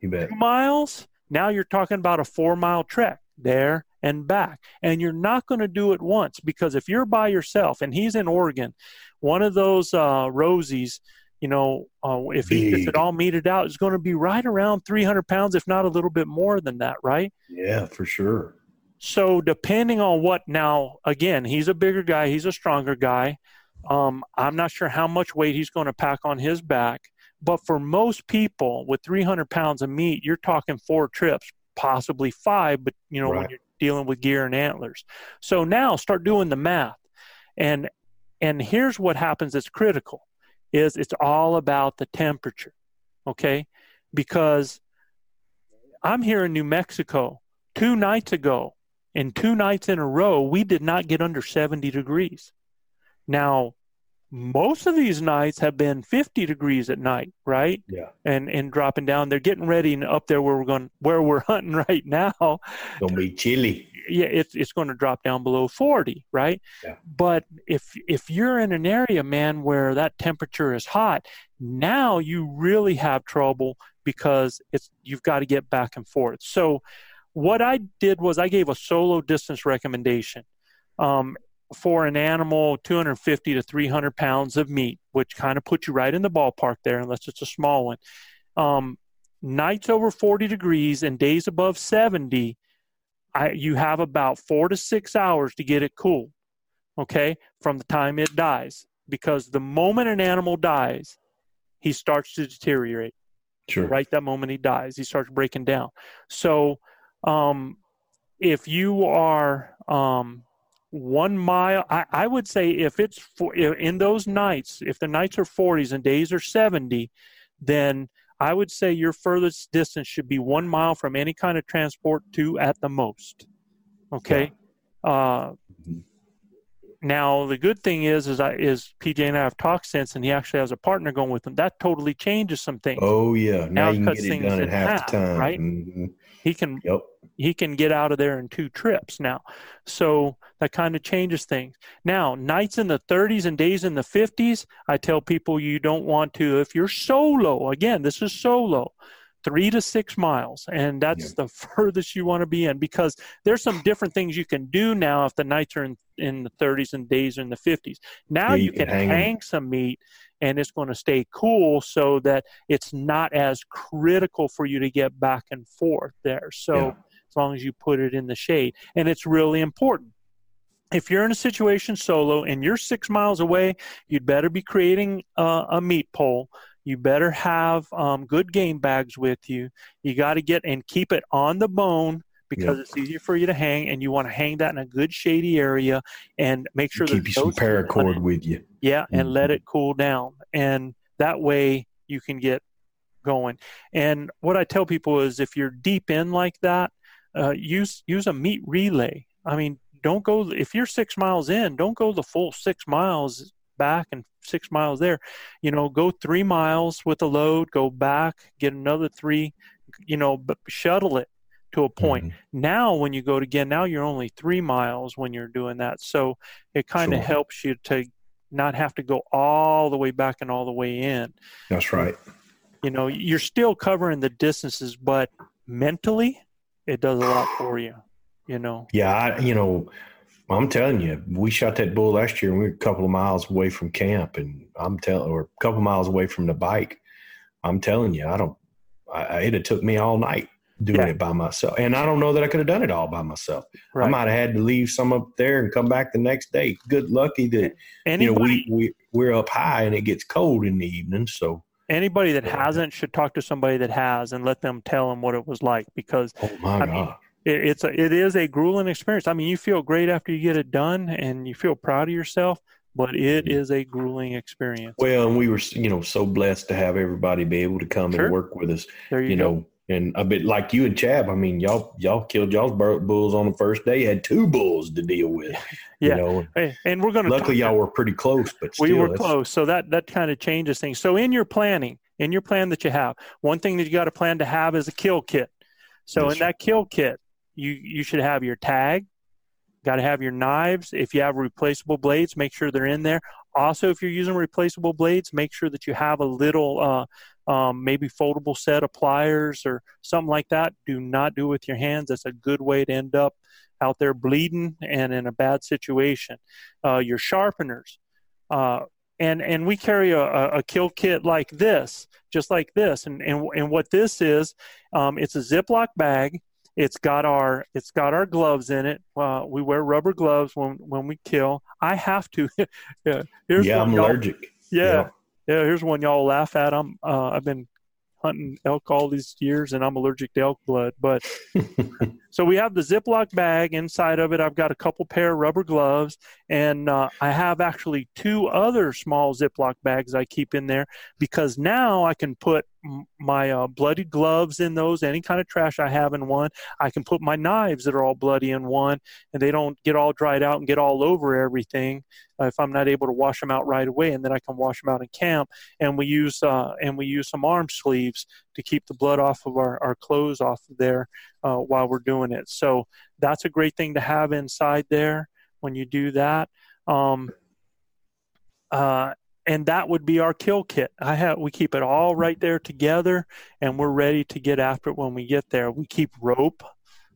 you bet. Two miles, now you're talking about a four mile trek there and back. And you're not going to do it once because if you're by yourself and he's in Oregon, one of those uh, Rosies, you know, uh, if he gets it all meted out, is going to be right around 300 pounds, if not a little bit more than that, right? Yeah, for sure. So depending on what now, again, he's a bigger guy, he's a stronger guy. Um, I'm not sure how much weight he's going to pack on his back, but for most people with 300 pounds of meat, you're talking four trips, possibly five. But you know when you're dealing with gear and antlers, so now start doing the math, and and here's what happens that's critical, is it's all about the temperature, okay? Because I'm here in New Mexico two nights ago and two nights in a row, we did not get under 70 degrees. Now, most of these nights have been 50 degrees at night, right? Yeah. And and dropping down. They're getting ready and up there where we're going, where we're hunting right now. Gonna be chilly. Yeah, it's it's going to drop down below 40, right? Yeah. But if if you're in an area, man, where that temperature is hot, now you really have trouble because it's you've got to get back and forth. So what I did was I gave a solo distance recommendation um, for an animal 250 to 300 pounds of meat, which kind of puts you right in the ballpark there, unless it's a small one. Um, nights over 40 degrees and days above 70, I, you have about four to six hours to get it cool, okay, from the time it dies. Because the moment an animal dies, he starts to deteriorate Sure. right that moment he dies he starts breaking down so um, if you are um, one mile I, I would say if it's for, in those nights if the nights are 40s and days are 70 then i would say your furthest distance should be one mile from any kind of transport to at the most okay uh, Mhm. now the good thing is is I, is pj and i have talked since and he actually has a partner going with him that totally changes some things Oh yeah. Now, Now you can get it done in half, half, the time. right? Mhm. he can Yep. He can get out of there in two trips now. So that kind of changes things. Now, nights in the 30s and days in the 50s, I tell people you don't want to, if you're solo, again, this is solo, three to six miles. And that's the furthest you want to be in because there's some different things you can do now if the nights are in, in the 30s and days are in the 50s. Now Yeah, you, can, hang hang, some meat and it's going to stay cool so that it's not as critical for you to get back and forth there. So, Yeah. As long as you put it in the shade. And it's really important. If you're in a situation solo and you're six miles away, you'd better be creating uh, a meat pole. You better have um, good game bags with you. You got to get and keep it on the bone because Yep. it's easier for you to hang, and you want to hang that in a good shady area and make sure Keep there's you some no paracord with you. Yeah, and let it cool down. And that way you can get going. And what I tell people is if you're deep in like that, uh, use use a meat relay. I mean, don't go if you're six miles in, don't go the full six miles back and six miles there. You know, go three miles with a load, go back, get another three, you know, but shuttle it to a point. Mhm. Now, when you go to again, now you're only three miles when you're doing that. So it kind of Sure. helps you to not have to go all the way back and all the way in. That's right. You know, you're still covering the distances, but mentally, it does a lot for you. You know, Yeah, I, you know, I'm telling you, we shot that bull last year, and we were a couple of miles away from camp, and I'm telling, or a couple of miles away from the bike. I'm telling you, I don't. I, I- it'd took me all night doing Yeah. it by myself, and I don't know that I could have done it all by myself. I might have had to leave some up there and come back the next day. Good lucky that Anybody, you know we we we're up high and it gets cold in the evening, so anybody that hasn't should talk to somebody that has and let them tell them what it was like because oh my I god. mean, it, it's a, it is a grueling experience. I mean, you feel great after you get it done and you feel proud of yourself, but it Mm-hmm. a grueling experience. well, and we were you know so blessed to have everybody be able to come Sure. and work with us. There you, you go. know, and a bit like you and Chab. I mean, y'all y'all killed y'all's bulls on the first day. Had two bulls to deal with. Yeah. You know, and we're going to luckily y'all were pretty close, but still, we were close so that that kind of changes things so in your planning in your plan that you have one thing that you got to plan to have is a kill kit so Yes, in that kill kit you you should have your tag got to have your knives if you have replaceable blades make sure they're in there also if you're using replaceable blades make sure that you have a little uh, um, maybe foldable set of pliers or something like that do not do it with your hands that's a good way to end up out there bleeding and in a bad situation uh, your sharpeners uh, and and we carry a, a, kill kit like this, just like this, and and and what this is, um, it's a Ziploc bag. It's got our it's got our gloves in it. Uh, we wear rubber gloves when when we kill. I have to. yeah, here's Yeah, I'm allergic. Yeah, yeah. Yeah, here's one y'all laugh at. I'm uh, I've been hunting elk all these years, and I'm allergic to elk blood. But so we have the Ziploc bag. Inside of it, I've got a couple pair of rubber gloves, and uh, I have actually two other small Ziploc bags I keep in there because now I can put my uh, bloody gloves in those, any kind of trash I have in one. I can put my knives that are all bloody in one, and they don't get all dried out and get all over everything uh, if I'm not able to wash them out right away, and then I can wash them out in camp. And we use uh, and we use some arm sleeves to keep the blood off of our, our clothes off of there uh, while we're doing it. So that's a great thing to have inside there when you do that. Um, uh, and that would be our kill kit. I have we keep it all right there together, and we're ready to get after it when we get there. We keep rope,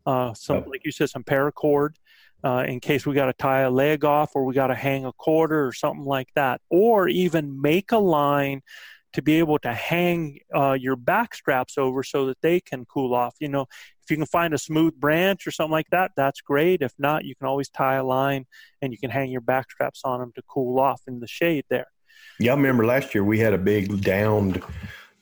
uh, some Yep. like you said, some paracord. Uh, in case we got to tie a leg off or we got to hang a quarter or something like that, or even make a line to be able to hang uh, your back straps over so that they can cool off. You know, if you can find a smooth branch or something like that, that's great. If not, you can always tie a line and you can hang your back straps on them to cool off in the shade there. Yeah, I remember last year we had a big downed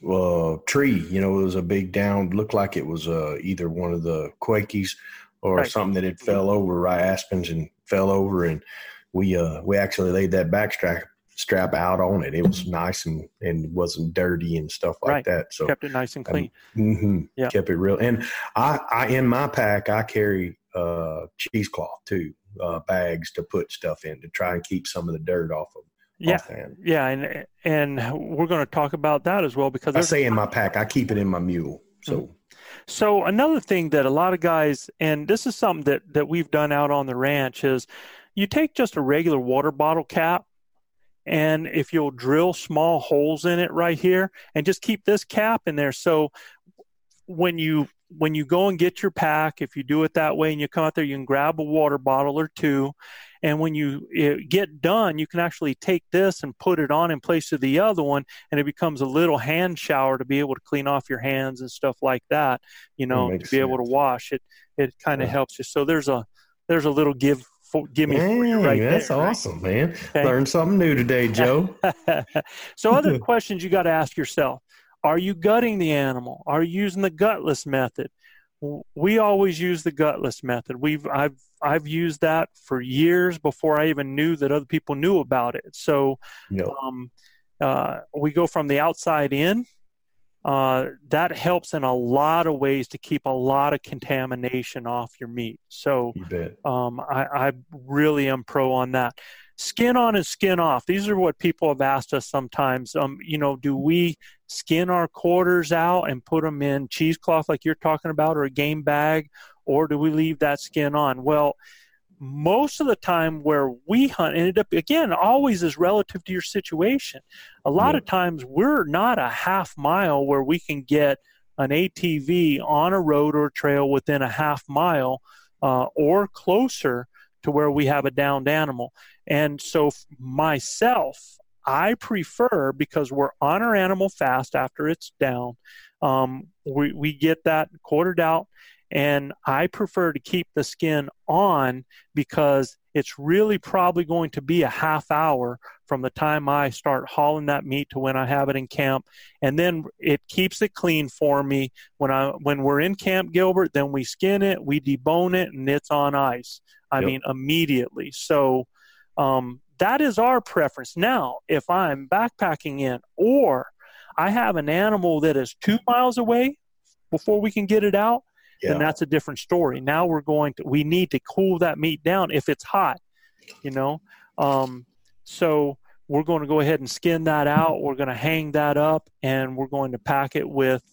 uh, tree. You know, it was a big downed. Looked like it was uh, either one of the Quakies or Right. something that had fell over, rye aspens, and fell over, and we uh, we actually laid that back strap strap out on it. It was nice and and wasn't dirty and stuff like Right. that. So Kept it nice and clean. hmm Yeah. kept it real. And I, I in my pack I carry uh, cheesecloth too, uh, bags to put stuff in to try and keep some of the dirt off of. Yeah. Yeah, and and we're going to talk about that as well because I say in my pack, I keep it in my mule. So So another thing that a lot of guys, and this is something that that we've done out on the ranch, is you take just a regular water bottle cap, and if you'll drill small holes in it right here, and just keep this cap in there, so when you when you go and get your pack, if you do it that way, and you come out there, you can grab a water bottle or two, and when you eh, get done, you can actually take this and put it on in place of the other one, and it becomes a little hand shower to be able to clean off your hands and stuff like that. You know, to be able to wash it. It kind of Yeah. helps you. So there's a there's a little give for, give me Dang, right that's there. right? awesome, man. Okay. Learned something new today, Joe. so other questions you got to ask yourself are you gutting the animal are you using the gutless method we always use the gutless method. We've I've I've used that for years before I even knew that other people knew about it. So um, uh, we go from the outside in. Uh, that helps in a lot of ways to keep a lot of contamination off your meat. So um, I, I really am pro on that. Skin on and skin off. These are what people have asked us sometimes. Um, you know, do we skin our quarters out and put them in cheesecloth like you're talking about, or a game bag, or do we leave that skin on? Well, most of the time where we hunt, and it again always is relative to your situation. A lot Yeah. of times we're not a half mile where we can get an ATV on a road or trail within a half mile uh, or closer to where we have a downed animal. And so, myself, I prefer because we're on our animal fast after it's down. Um, we, we get that quartered out, and I prefer to keep the skin on because it's really probably going to be a half hour from the time I start hauling that meat to when I have it in camp, and then it keeps it clean for me when I when we're in Camp Gilbert. Then we skin it, we debone it, and it's on ice. I Yep. mean immediately. So um, that is our preference. Now, if I'm backpacking in or I have an animal that is two miles away before we can get it out, Yeah. then that's a different story. Now we're going to we need to cool that meat down if it's hot, you know. Um, so we're going to go ahead and skin that out. We're going to hang that up, and we're going to pack it with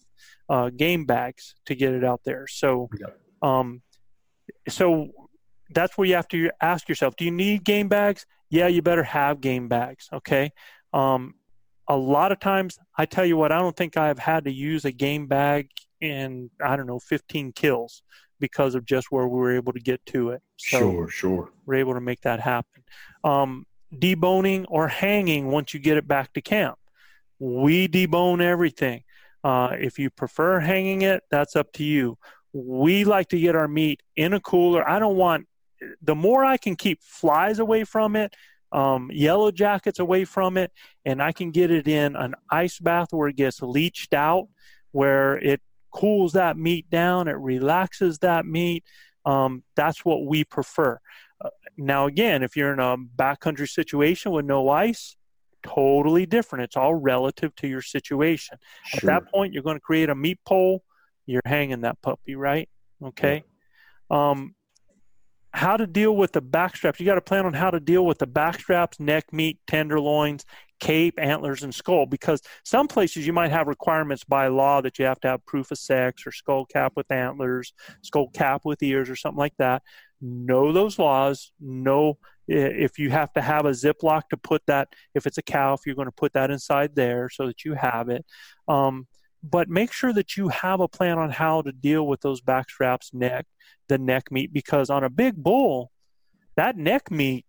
uh, game bags to get it out there. So, um, so that's where you have to ask yourself: Do you need game bags? Yeah, you better have game bags. Okay. Um, a lot of times, I tell you what, I don't think I've had to use a game bag in I don't know 15 kills because of just where we were able to get to it. So Sure, sure. we're able to make that happen. Um, deboning or hanging once you get it back to camp. We debone everything. Uh, if you prefer hanging it, that's up to you. We like to get our meat in a cooler. I don't want the more I can keep flies away from it, um, yellow jackets away from it, and I can get it in an ice bath where it gets leached out, where it cools that meat down, it relaxes that meat. Um, that's what we prefer. Uh, now, again, if you're in a backcountry situation with no ice, totally different. It's all relative to your situation. At that point, you're going to create a meat pole. You're hanging that puppy, right? Okay. Um, how to deal with the backstraps? You got to plan on how to deal with the backstraps, neck meat, tenderloins, cape, antlers, and skull. Because some places you might have requirements by law that you have to have proof of sex or skull cap with antlers, skull cap with ears, or something like that. Know those laws. Know if you have to have a Ziploc to put that. If it's a cow, if you're going to put that inside there so that you have it. Um, but make sure that you have a plan on how to deal with those back straps, neck, the neck meat, because on a big bull, that neck meat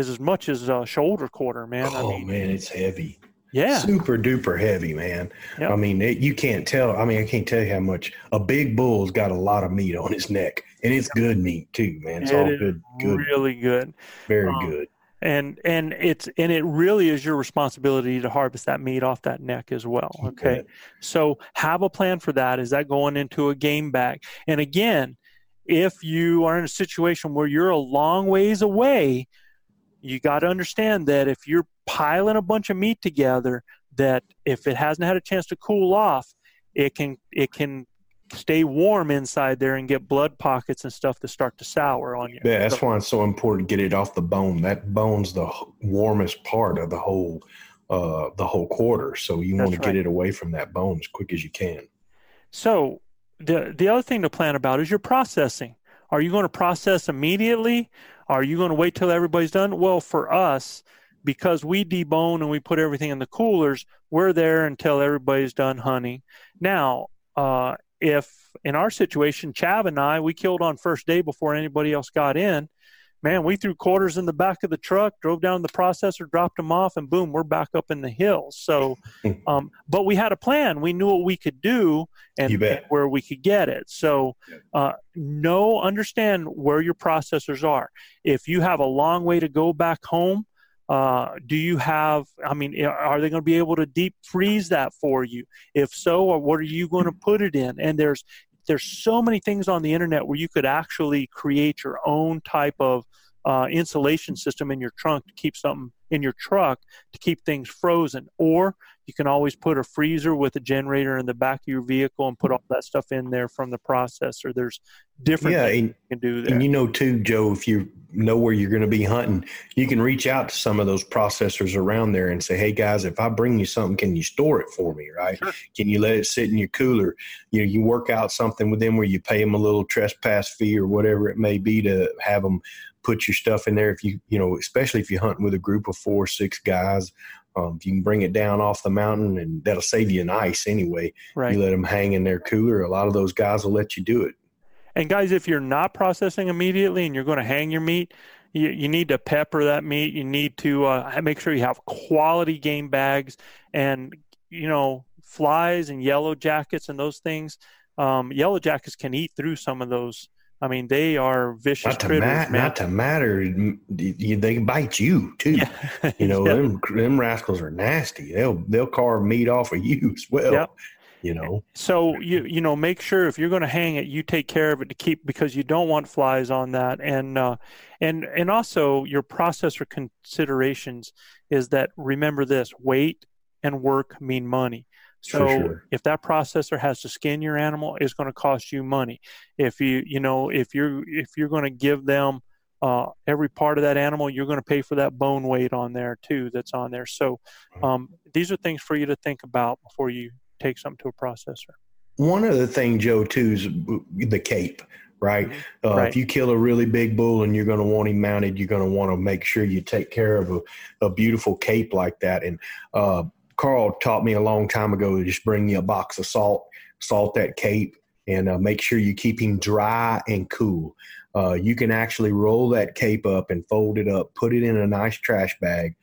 is as much as a shoulder quarter, man. I oh mean, man, it's heavy. yeah, Super duper heavy, man. Yep. I mean, it, you can't tell. I mean, I can't tell you how much a big bull's got a lot of meat on his neck, and it's good meat too, man. It's It all good, good, really good. very um, good. and and it's and it really is your responsibility to harvest that meat off that neck as well okay bet. so have a plan for that is that going into a game bag and again if you are in a situation where you're a long ways away you got to understand that if you're piling a bunch of meat together that if it hasn't had a chance to cool off it can it can stay warm inside there and get blood pockets and stuff to start to sour on you Yeah, that's So- why it's so important to get it off the bone. That bone's the warmest part of the whole, uh, the whole quarter. So you want to get it away from that bone as quick as you can. So the the other thing to plan about is your processing. Are you going to process immediately? Are you going to wait till everybody's done? Well, for us, because we debone and we put everything in the coolers, we're there until everybody's done hunting. Now, uh, if in our situation, Chav and I, we killed on first day before anybody else got in. Man, we threw quarters in the back of the truck, drove down the processor, dropped them off, and boom, we're back up in the hills. So, um, but we had a plan. We knew what we could do and, and where we could get it. So, uh, know, understand where your processors are. If you have a long way to go back home, uh, do you have? I mean, are they going to be able to deep freeze that for you? If so, or what are you going to put it in? And there's there's so many things on the internet where you could actually create your own type of uh, insulation system in your trunk to keep something in your truck to keep things frozen. Or you can always put a freezer with a generator in the back of your vehicle and put all that stuff in there from the processor. There's different yeah, things and, you can do there. And you know, too, Joe, if you know where you're going to be hunting, you can reach out to some of those processors around there and say, hey, guys, if I bring you something, can you store it for me, right? Sure. Can you let it sit in your cooler? You know, you work out something with them where you pay them a little trespass fee or whatever it may be to have them put your stuff in there. If you you know especially if you're hunting with a group of four or six guys um, if you can bring it down off the mountain and that'll save you an ice anyway. Right. you let them hang in their cooler a lot of those guys will let you do it. And guys if you're not processing immediately and you're going to hang your meat you, you need to pepper that meat. You need to uh, make sure you have quality game bags and you know flies and yellow jackets and those things. Um, yellow jackets can eat through some of those I mean, they are vicious not to critters. Ma- not to matter, they can bite you too. Yeah. you know, yeah. them them rascals are nasty. They'll they'll carve meat off of you as well. Yep. You know. So you you know make sure if you're going to hang it, you take care of it to keep because you don't want flies on that, and uh, and and also your processor considerations is that remember this: weight and work mean money. So sure. if that processor has to skin your animal, it's going to cost you money. If you you know if you're if you're going to give them uh, every part of that animal, you're going to pay for that bone weight on there too. That's on there. So um, these are things for you to think about before you take something to a processor. One other thing, Joe, too, is the cape. Right? Mm-hmm. Uh, right? If you kill a really big bull and you're going to want him mounted, you're going to want to make sure you take care of a, a beautiful cape like that. And uh, Carl taught me a long time ago to just bring you a box of salt, salt that cape, and uh, make sure you keep him dry and cool. Uh, you can actually roll that cape up and fold it up, put it in a nice trash bag,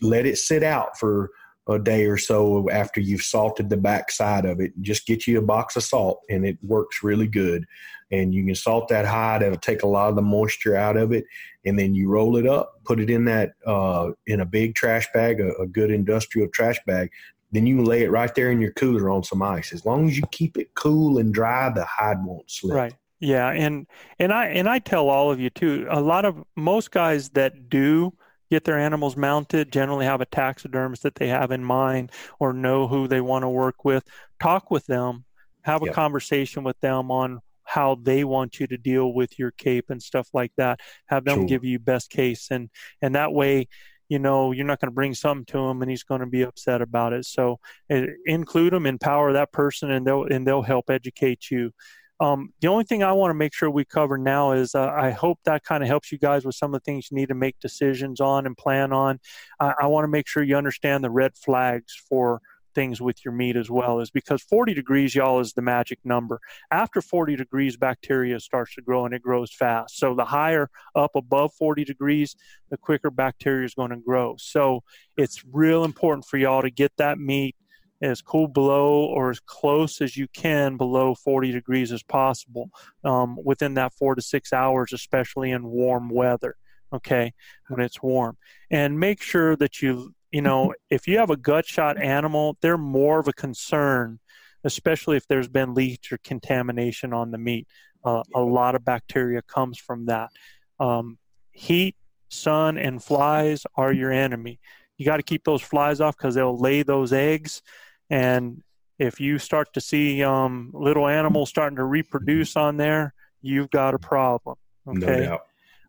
let it sit out for a day or so after you've salted the back side of it. Just get you a box of salt, and it works really good. And you can salt that hide; it'll take a lot of the moisture out of it, and then you roll it up, put it in that uh, in a big trash bag, a, a good industrial trash bag. Then you lay it right there in your cooler on some ice. As long as you keep it cool and dry, the hide won't slip. Right. Yeah, and and I and I tell all of you too. A lot of most guys that do get their animals mounted generally have a taxidermist that they have in mind or know who they want to work with. Talk with them, have a yep. conversation with them on how they want you to deal with your cape and stuff like that. Have them give you best case, and and that way, you know, you're not going to bring something to him and he's going to be upset about it. So uh, include them, empower that person, and they'll and they'll help educate you. Um, the only thing I want to make sure we cover now is uh, I hope that kind of helps you guys with some of the things you need to make decisions on and plan on. I, I want to make sure you understand the red flags for things with your meat as well is because 40 degrees y'all is the magic number. After 40 degrees bacteria starts to grow and it grows fast. So the higher up above 40 degrees the quicker bacteria is going to grow. So it's real important for y'all to get that meat as cool below or as close as you can below 40 degrees as possible um, within that four to six hours especially in warm weather okay when it's warm. And make sure that you you know, if you have a gut shot animal, they're more of a concern, especially if there's been leach or contamination on the meat. Uh, a lot of bacteria comes from that. Um, heat, sun, and flies are your enemy. You got to keep those flies off because they'll lay those eggs. And if you start to see um, little animals starting to reproduce on there, you've got a problem. Okay. No doubt.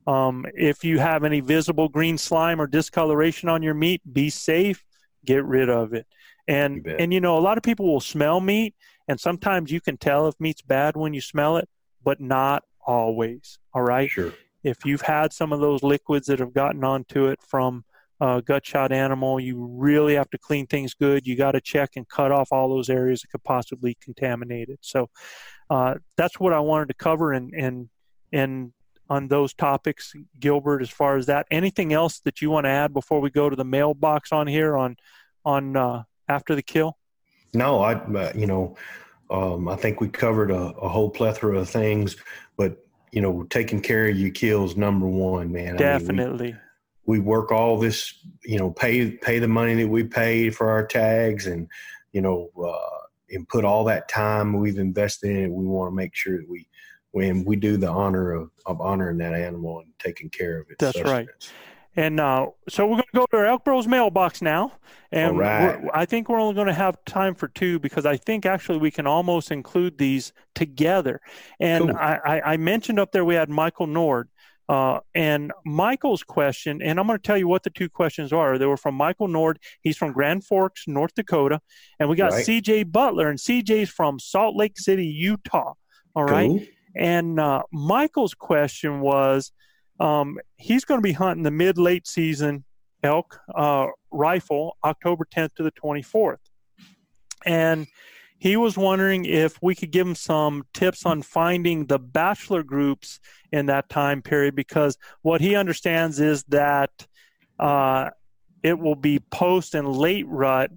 Um, if you have any visible green slime or discoloration on your meat, be safe, get rid of it. And you and you know, a lot of people will smell meat, and sometimes you can tell if meat's bad when you smell it, but not always. All right. Sure. If you've had some of those liquids that have gotten onto it from a gut shot animal, you really have to clean things good. You got to check and cut off all those areas that could possibly contaminate it. So uh, that's what I wanted to cover, and and and on those topics, Gilbert, as far as that. Anything else that you want to add before we go to the mailbox on here on on uh, after the kill? No, I uh, you know um, I think we covered a, a, whole plethora of things, but you know taking care of your kills number one, man. Definitely. I mean, we, we work all this, you know, pay pay the money that we paid for our tags, and you know, uh, and put all that time we've invested in it, we want to make sure that we when we do the honor of, of honoring that animal and taking care of it. That's right. And uh, so we're going to go to our Elk Bros mailbox now. And right. I think we're only going to have time for two because I think actually we can almost include these together. And Cool. I, I, I mentioned up there we had Michael Nord. Uh, and Michael's question, and I'm going to tell you what the two questions are. They were from Michael Nord. He's from Grand Forks, North Dakota. And we got Right. CJ Butler, and CJ's from Salt Lake City, Utah. All right. And uh, Michael's question was um, he's going to be hunting the mid late season elk uh, rifle October 10th to the 24th. And he was wondering if we could give him some tips on finding the bachelor groups in that time period because what he understands is that uh, it will be post and late rut.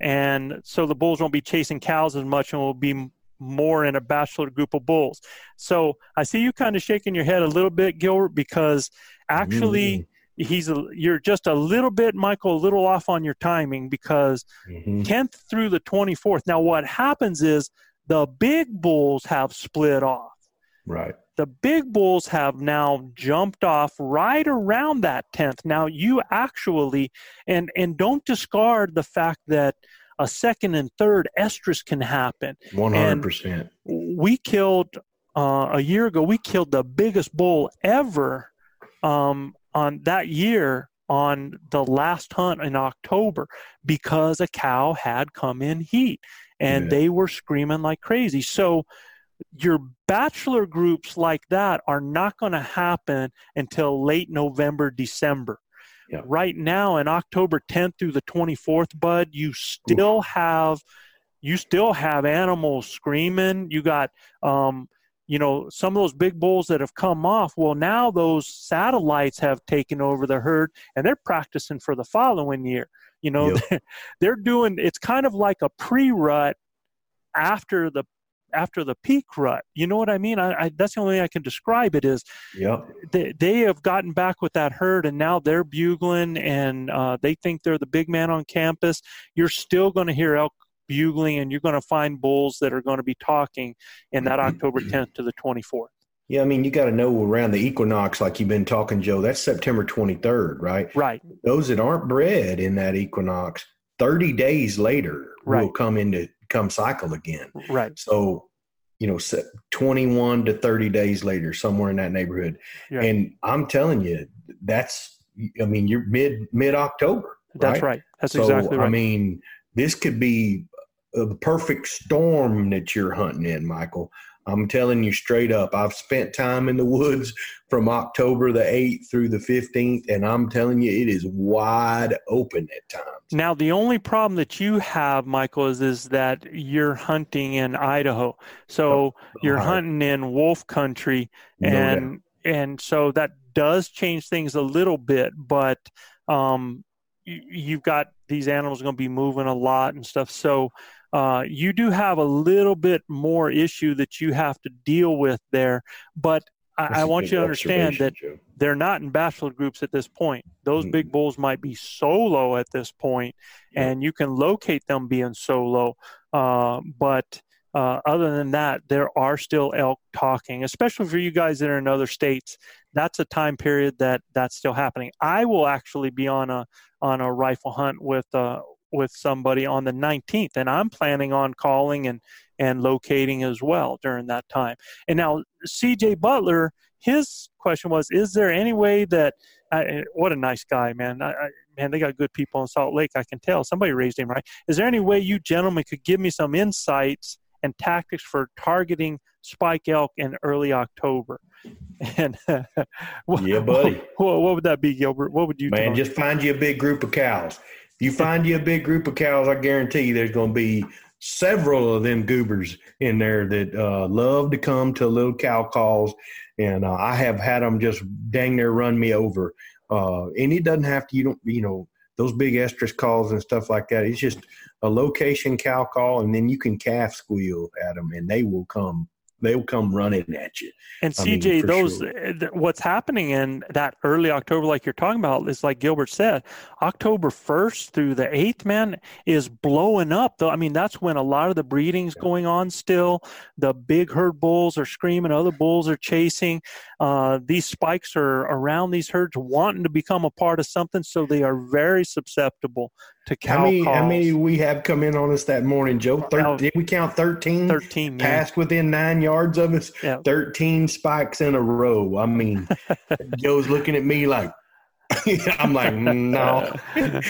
And so the bulls won't be chasing cows as much and will be more in a bachelor group of bulls. So I see you kind of shaking your head a little bit, Gilbert, because actually he's a, you're just a little bit, Michael, a little off on your timing because Mhm. 10th through the 24th. Now what happens is the big bulls have split off. Right. The big bulls have now jumped off right around that 10th. Now you actually and and don't discard the fact that a second and third estrus can happen One hundred percent. we killed uh, a year ago. We killed the biggest bull ever um, on that year on the last hunt in October because a cow had come in heat and Yeah. they were screaming like crazy. So your bachelor groups like that are not going to happen until late November, December. Yeah. Right now, in October 10th through the 24th, Bud, you still have you still have animals screaming. You got, um, you know, some of those big bulls that have come off. Well, now those satellites have taken over the herd, and they're practicing for the following year. You know, they're doing. It's kind of like a pre-rut after the after the peak rut. You know what I mean? I, I that's the only way I can describe it is Yep. they, they have gotten back with that herd and now they're bugling and uh, they think they're the big man on campus. You're still going to hear elk bugling and you're going to find bulls that are going to be talking in that October 10th to the 24th. Yeah, I mean, you got to know around the equinox, like you've been talking, Joe. That's September twenty third, right? Right. Those that aren't bred in that equinox, thirty days later will come into come cycle again. Right. So, you know, 21 to 30 days later, somewhere in that neighborhood. Yeah. And I'm telling you, that's, I mean, you're mid, mid October. That's right. That's so, exactly right. I mean, this could be a perfect storm that you're hunting in, Michael. I'm telling you straight up. I've spent time in the woods from October the 8th through the 15th, and I'm telling you, it is wide open at times. Now the only problem that you have, Michael, is is that you're hunting in Idaho, so you're Right. hunting in wolf country, No and and so that does change things a little bit. But um, you, you've got these animals going to be moving a lot and stuff, so uh, you do have a little bit more issue that you have to deal with there. But I, I want you to understand that Joe. they're not in bachelor groups at this point. Those Mm. big bulls might be solo at this point, Yeah. and you can locate them being solo. Uh, but uh, other than that, there are still elk talking, especially for you guys that are in other states. That's a time period that that's still happening. I will actually be on a on a rifle hunt with uh, with somebody on the 19th, and I'm planning on calling and and locating as well during that time. And now, C.J. Butler, his question was: Is there any way that? I, what a nice guy, man! I, I, man, they got good people in Salt Lake. I can tell somebody raised him right. Is there any way you gentlemen could give me some insights and tactics for targeting spike elk in early October? And what, Yeah, buddy. What, what would that be, Gilbert? What would you? Man, just find you a big group of cows. You find you a big group of cows, I guarantee you there's going to be several of them goobers in there that uh, love to come to little cow calls. And uh, I have had them just dang near run me over. Uh, and it doesn't have to, you don't, you know, those big estrus calls and stuff like that. It's just a location cow call, and then you can calf squeal at them, and they will come they'll come running at you. And I CJ, for those sure. th- what's happening in that early October, like you're talking about, is like Gilbert said, October 1st through the 8th, man, is blowing up. Though I mean, that's when a lot of the breeding's going on. Still, the big herd bulls are screaming, other bulls are chasing. Uh, these spikes are around these herds, wanting to become a part of something, so they are very susceptible to How many, calls. how many we have come in on us that morning, Joe? Thir- did we count 13? 13, yeah. Passed within nine yards of us. Yeah. 13 spikes in a row. I mean, Joe's looking at me like, I'm like, no. I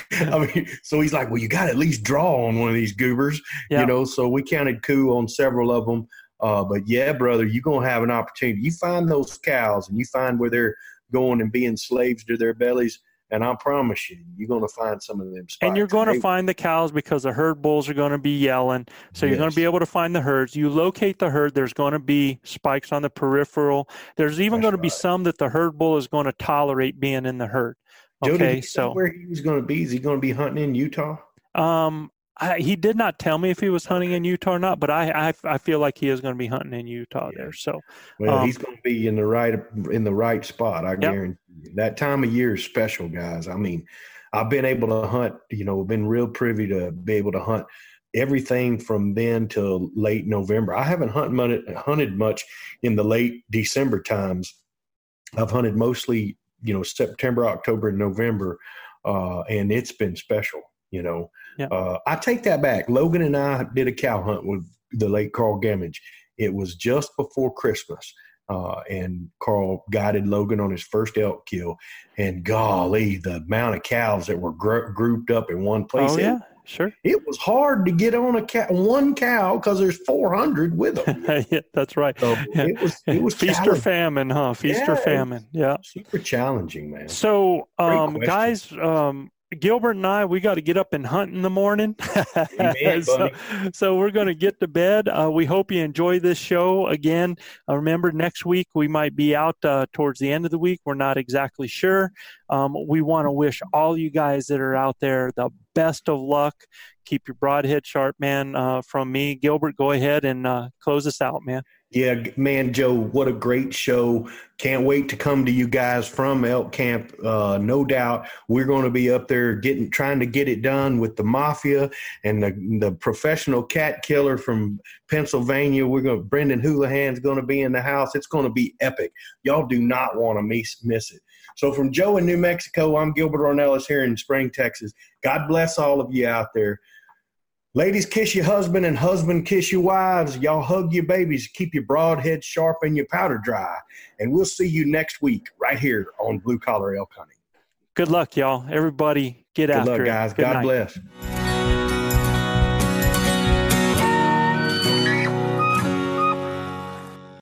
mean, so he's like, well, you got to at least draw on one of these goobers, Yeah. you know. So we counted coup on several of them. Uh, but yeah, brother, you're going to have an opportunity. You find those cows and you find where they're going and being slaves to their bellies. And I promise you, you're going to find some of them spikes. And you're going to They- find the cows because the herd bulls are going to be yelling. So you're going to be able to find the herds. You locate the herd. There's going to be spikes on the peripheral. There's even That's going to be some that the herd bull is going to tolerate being in the herd. Joe, Okay, say so where he was going to be? Is he going to be hunting in Utah? um, I, he did not tell me if he was hunting in Utah or not, but I I, I feel like he is going to be hunting in Utah Yeah. there. So Well, Um, he's going to be in the right in the right spot. I guarantee you. That time of year is special, guys. I mean, I've been able to hunt. You know, been real privy to be able to hunt everything from then till late November. I haven't hunted much, hunted much in the late December times. I've hunted mostly, you know, September, October, and November, uh, and it's been special. You know, Yeah. uh, I take that back. Logan and I did a cow hunt with the late Carl Gamage. It was just before Christmas. Uh, and Carl guided Logan on his first elk kill. And golly, the amount of cows that were gr- grouped up in one place. oh yeah, sure. it was hard to get on a cow, one cow because there's 400 with them. yeah, that's right. So it was it was Feast or famine, huh? Feast Yeah, or famine. Yeah. super challenging, man. So, um, guys, um, Gilbert and I, we got to get up and hunt in the morning. Amen, so, so we're going to get to bed. Uh, we hope you enjoy this show. Again, uh, remember next week we might be out uh, towards the end of the week. We're not exactly sure. Um, we want to wish all you guys that are out there the best of luck. Keep your broadhead sharp, man. Uh, from me, Gilbert, go ahead and uh, close us out, man. Yeah, man, Joe, what a great show. Can't wait to come to you guys from Elk Camp. Uh, no doubt we're going to be up there getting trying to get it done with the mafia and the the professional cat killer from Pennsylvania. We're going Brendan Houlihan's going to be in the house. It's going to be epic. Y'all do not want to miss miss it. So from Joe in New Mexico, I'm Gilbert Ornelas here in Spring, Texas. God bless all of you out there. Ladies, kiss your husband, and husband, kiss your wives. Y'all hug your babies. Keep your broadhead sharp and your powder dry. And we'll see you next week right here on Blue Collar Elk Hunting. Good luck, y'all. Everybody, get Good after luck, it. Good luck, guys. God night. bless.